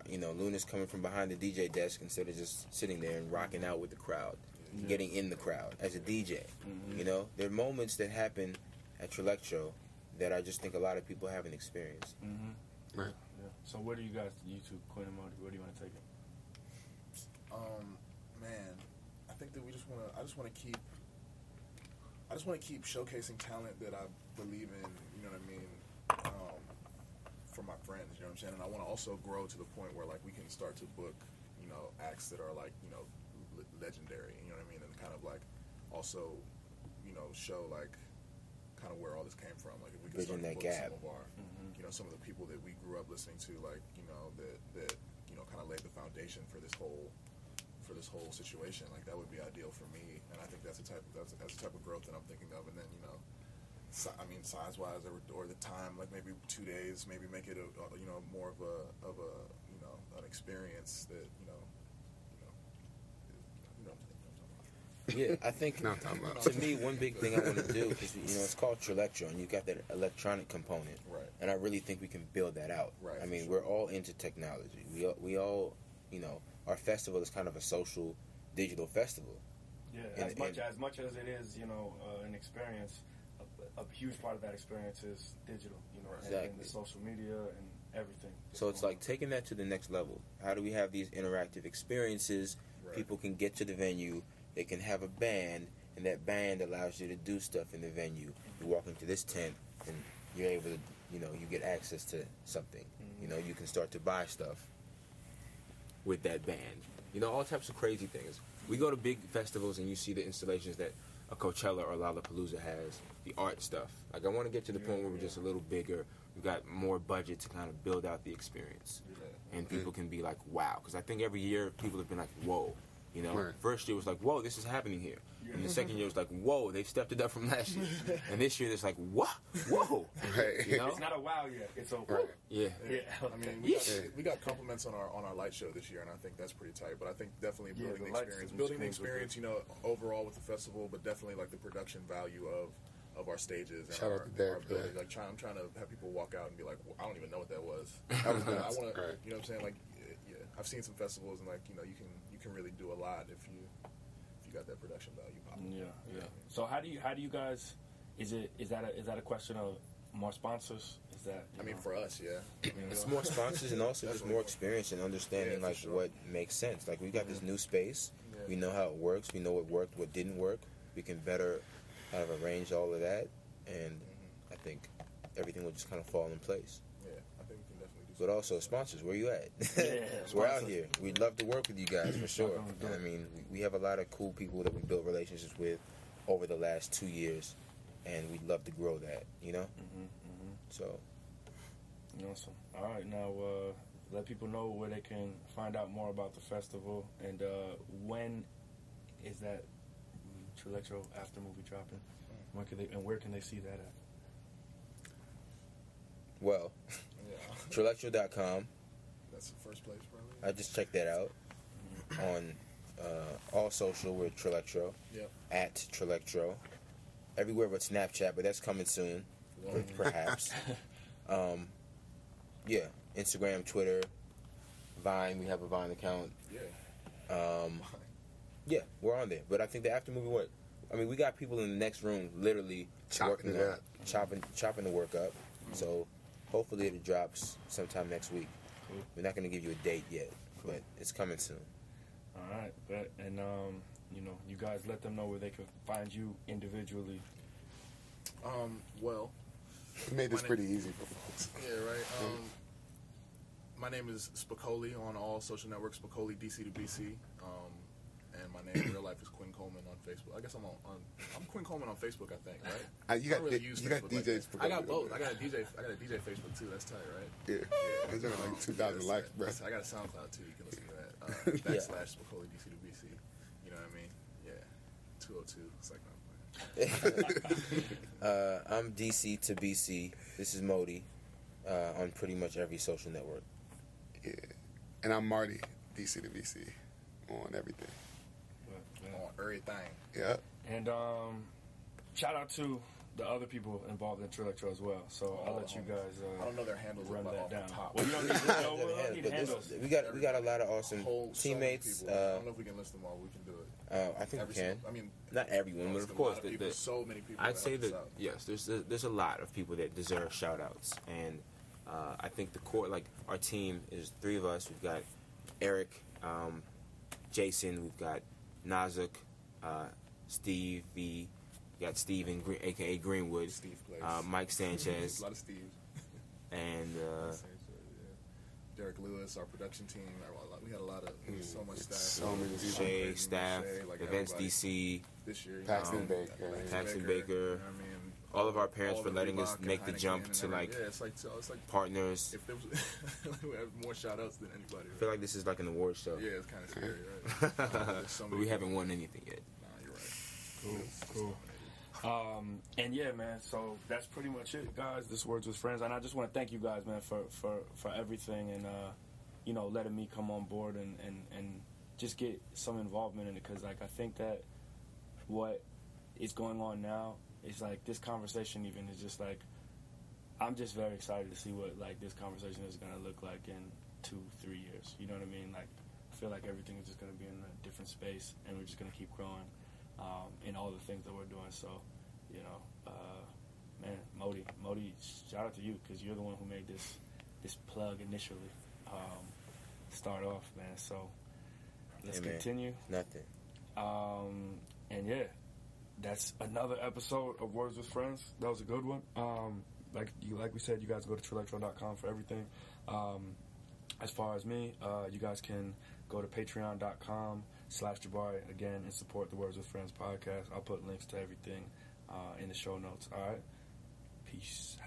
C: you know, Lunas coming from behind the DJ desk instead of just sitting there and rocking out with the crowd, getting in the crowd as a DJ.
A: Mm-hmm.
C: You know, there are moments that happen at Trillectro that I just think a lot of people haven't experienced.
A: Mm-hmm.
B: Right.
A: Yeah. So where do you guys, you two, Quinn and Modi, where do you want to take it?
D: Um, man, I think that we just want to. I just want to keep. I just want to keep showcasing talent that I believe in. You know what I mean? Um, for my friends, you know what I'm saying. And I want to also grow to the point where like we can start to book, you know, acts that are like you know le- legendary. You know what I mean? And kind of like also, you know, show like kind of where all this came from. Like if we can
C: Bridging
D: start to book
C: gap.
D: some of our,
A: Mm-hmm.
D: you know some of the people that we grew up listening to, like you know that that you know kind of laid the foundation for this whole for this whole situation. Like that would be ideal for me, and I think that's the type that's, that's the type of growth that I'm thinking of. And then you know, si- I mean size wise or, or the time, like maybe two days, maybe make it a, a you know more of a of a you know an experience that you know you know you know. what I'm talking about.
C: Yeah, I think
B: No, I'm talking about.
C: to me one big thing I want to do is you know it's called Trillectro, and you got that electronic component,
D: Right.
C: and I really think we can build that out.
D: Right,
C: I mean,
D: sure.
C: we're all into technology. We all, we all, you know, our festival is kind of a social, digital festival.
A: Yeah,
C: And-
A: as much
C: and-
A: as much as it is, you know, uh, an experience, a, huge part of that experience is digital. You know, and- and, the social media and everything.
C: So it's like taking that to the next level. How do we have these interactive experiences?
D: Right.
C: People can get to the venue. They can have a band, and that band allows you to do stuff in the venue. You walk into this tent, and you're able to, you know, you get access to something. Mm-hmm. You know, you can start to buy stuff with that band. You know, all types of crazy things. We go to big festivals, and you see the installations that a Coachella or a Lollapalooza has. The art stuff. Like I want to get to the point where we're just a little bigger. We've got more budget to kind of build out the experience and people can be like, "Wow!" Because I think every year people have been like, "Whoa," you know.
B: Right.
C: First year was like, "Whoa, this is happening here," and the second year was like, "Whoa, they've stepped it up from last year," and this year it's like, "What? Whoa!"
B: Right.
C: You know?
A: It's not a wow yet. It's a
B: Right.
C: Yeah.
A: Yeah.
D: I mean, we got, we got compliments on our on our light show this year, and I think that's pretty tight. But I think definitely
A: Yeah,
D: building
A: the
D: the experience, building the experience, you know, overall with the festival, but definitely like the production value of of our stages and
B: Shout out
D: our,
B: to Derek
D: our ability. Like, trying, I'm trying to have people walk out and be like, well, I don't even know what that was.
B: That was
D: I want to, you know, what I'm saying like, yeah, I've seen some festivals and like, you know, you can you can really do a lot if you if you got that production value. popping.
A: Yeah, yeah. So how do you how do you guys? Is it is that a, is that a question of more sponsors? Is that? you
D: I mean,
A: know,
D: for us, yeah.
C: It's more sponsors and also just more
D: more.
C: experience and understanding
D: Yeah,
C: like
D: sure.
C: what makes sense. Like we got this new space.
D: Yeah.
C: We know how it works. We know what worked, what didn't work. We can better kind of arrange all of that, and mm-hmm. I think everything will just kind of fall in place.
D: yeah, I think we can definitely do.
C: But also sponsors, where you at?
A: Yeah,
C: We're out here. We'd love to work with you guys for sure. And I mean, we, have a lot of cool people that we built relationships with over the last two years, and we'd love to grow that. You know,
A: Mhm, mhm.
C: so
A: Awesome. All right, now uh, let people know where they can find out more about the festival and uh, when is that Trillectro after movie dropping? When can they and where can they see that at?
C: well,
D: Yeah,
C: Trillectro.com.
D: that's the first place probably.
C: I just checked that out on uh, all social. We're Trillectro
D: Yep.
C: at Trillectro. Everywhere but Snapchat, but that's coming soon, per- perhaps. Um, yeah, Instagram, Twitter, Vine. We have a Vine account.
D: Yeah.
C: Um, yeah, we're on there. But I think the after movie work. I mean, we got people in the next room, literally
B: Chopping
C: working
B: it up.
C: chopping, chopping the work up. So hopefully it drops sometime next week.
A: Cool.
C: We're not going to give you a date yet, but it's coming soon.
A: All right, bet. and um, you know, you guys let them know where they can find you individually.
D: Um. Well.
B: We made this
D: My name-
B: pretty easy for folks.
D: Yeah. Right. Um. My name is Spicoli on all social networks. Spicoli DC to BC. My name in real life is Quinn Coleman on Facebook. I guess I'm on. on I'm Quinn Coleman on Facebook. I think. Right.
B: Uh, you
D: I
B: got
D: don't really
B: di-
D: use
B: you got
D: Facebook like
B: DJs.
D: that. I got both. I got a DJ. I got a DJ Facebook too. That's tight, right?
B: Yeah, it's only like two thousand
D: That's
B: likes, bro.
D: I got a SoundCloud too. You can listen to that. Uh,
C: Yeah.
D: backslash Spicoli DC to BC. You know what I mean? Yeah. 202. It's like
C: uh, I'm DC to BC. This is Modi uh, on pretty much every social network.
B: Yeah, and I'm Marty, DC to VC, on everything.
A: But, uh,
D: On everything.
B: Yeah,
A: And um, shout out to the other people involved in Trillectro as well. So I'll let you guys
D: I
A: uh,
D: don't know their handles
A: run that down.
D: top.
A: Well, you don't need to know. We don't need
C: But this- we got we got a lot of awesome
D: Whole so many
C: teammates.
D: people. I
C: Uh,
D: don't know if we can list them all. We can do it.
C: uh, I think
D: Every
C: we can.
D: single- I mean,
C: Not everyone, but of course,
D: lot
C: the,
D: people,
C: the,
D: so many people.
C: I'd
D: that
C: say that
D: out.
C: yes, there's a, there's a lot of people that deserve shout outs, and uh, I think the core, like our team, is three of us. We've got Eric, um, Jason, we've got Nazuk, uh, Steve V, we got Steven, Green, aka Greenwood,
D: Steve Place.
C: uh, Mike Sanchez,
D: a lot of Steves.
C: and uh,
D: Sanchez, yeah. Derek Lewis, our production team. We had a lot of we had so much staff.
B: so many people.
C: Shay,
D: Crazy,
C: staff,
D: Shay, like
C: Events
D: everybody
C: DC.
D: This year,
B: Paxton
D: know,
B: Baker.
D: Paxton
C: Paxton
D: Baker.
C: Baker.
D: you know what I mean,
C: all of our parents
D: all
C: for letting us
D: Reebok and
C: make the jump to like
D: yeah, it's like so it's like
C: partners.
D: if there was we have more shout outs than anybody.
C: I feel like this is like an award show.
D: yeah, it's kind of scary, right? There's so
C: but
D: many
C: we haven't won anything yet.
A: Cool. Um, and yeah, man. So that's pretty much it, guys. This words with friends, and I just want to thank you guys, man, for for for everything, and uh, you know, letting me come on board and and and just get some involvement in it, because like I think that what is going on now is like this conversation even is just like I'm just very excited to see what like this conversation is gonna look like in two, three years. You know what I mean? Like I feel like everything is just gonna be in a different space, and we're just gonna keep growing um, in all the things that we're doing. So, you know, uh, man, Modi, Modi, shout out to you because you're the one who made this this plug initially um, start off, man. So let's
C: Hey, man.
A: continue.
C: Nothing.
A: Um, and yeah, that's another episode of Words with Friends. That was a good one. Um, like you, like we said, you guys go to trillectro.com for everything. Um, as far as me, uh, you guys can go to patreon.com slash Jabari again and support the Words with Friends podcast. I'll put links to everything uh, in the show notes. All right. Peace.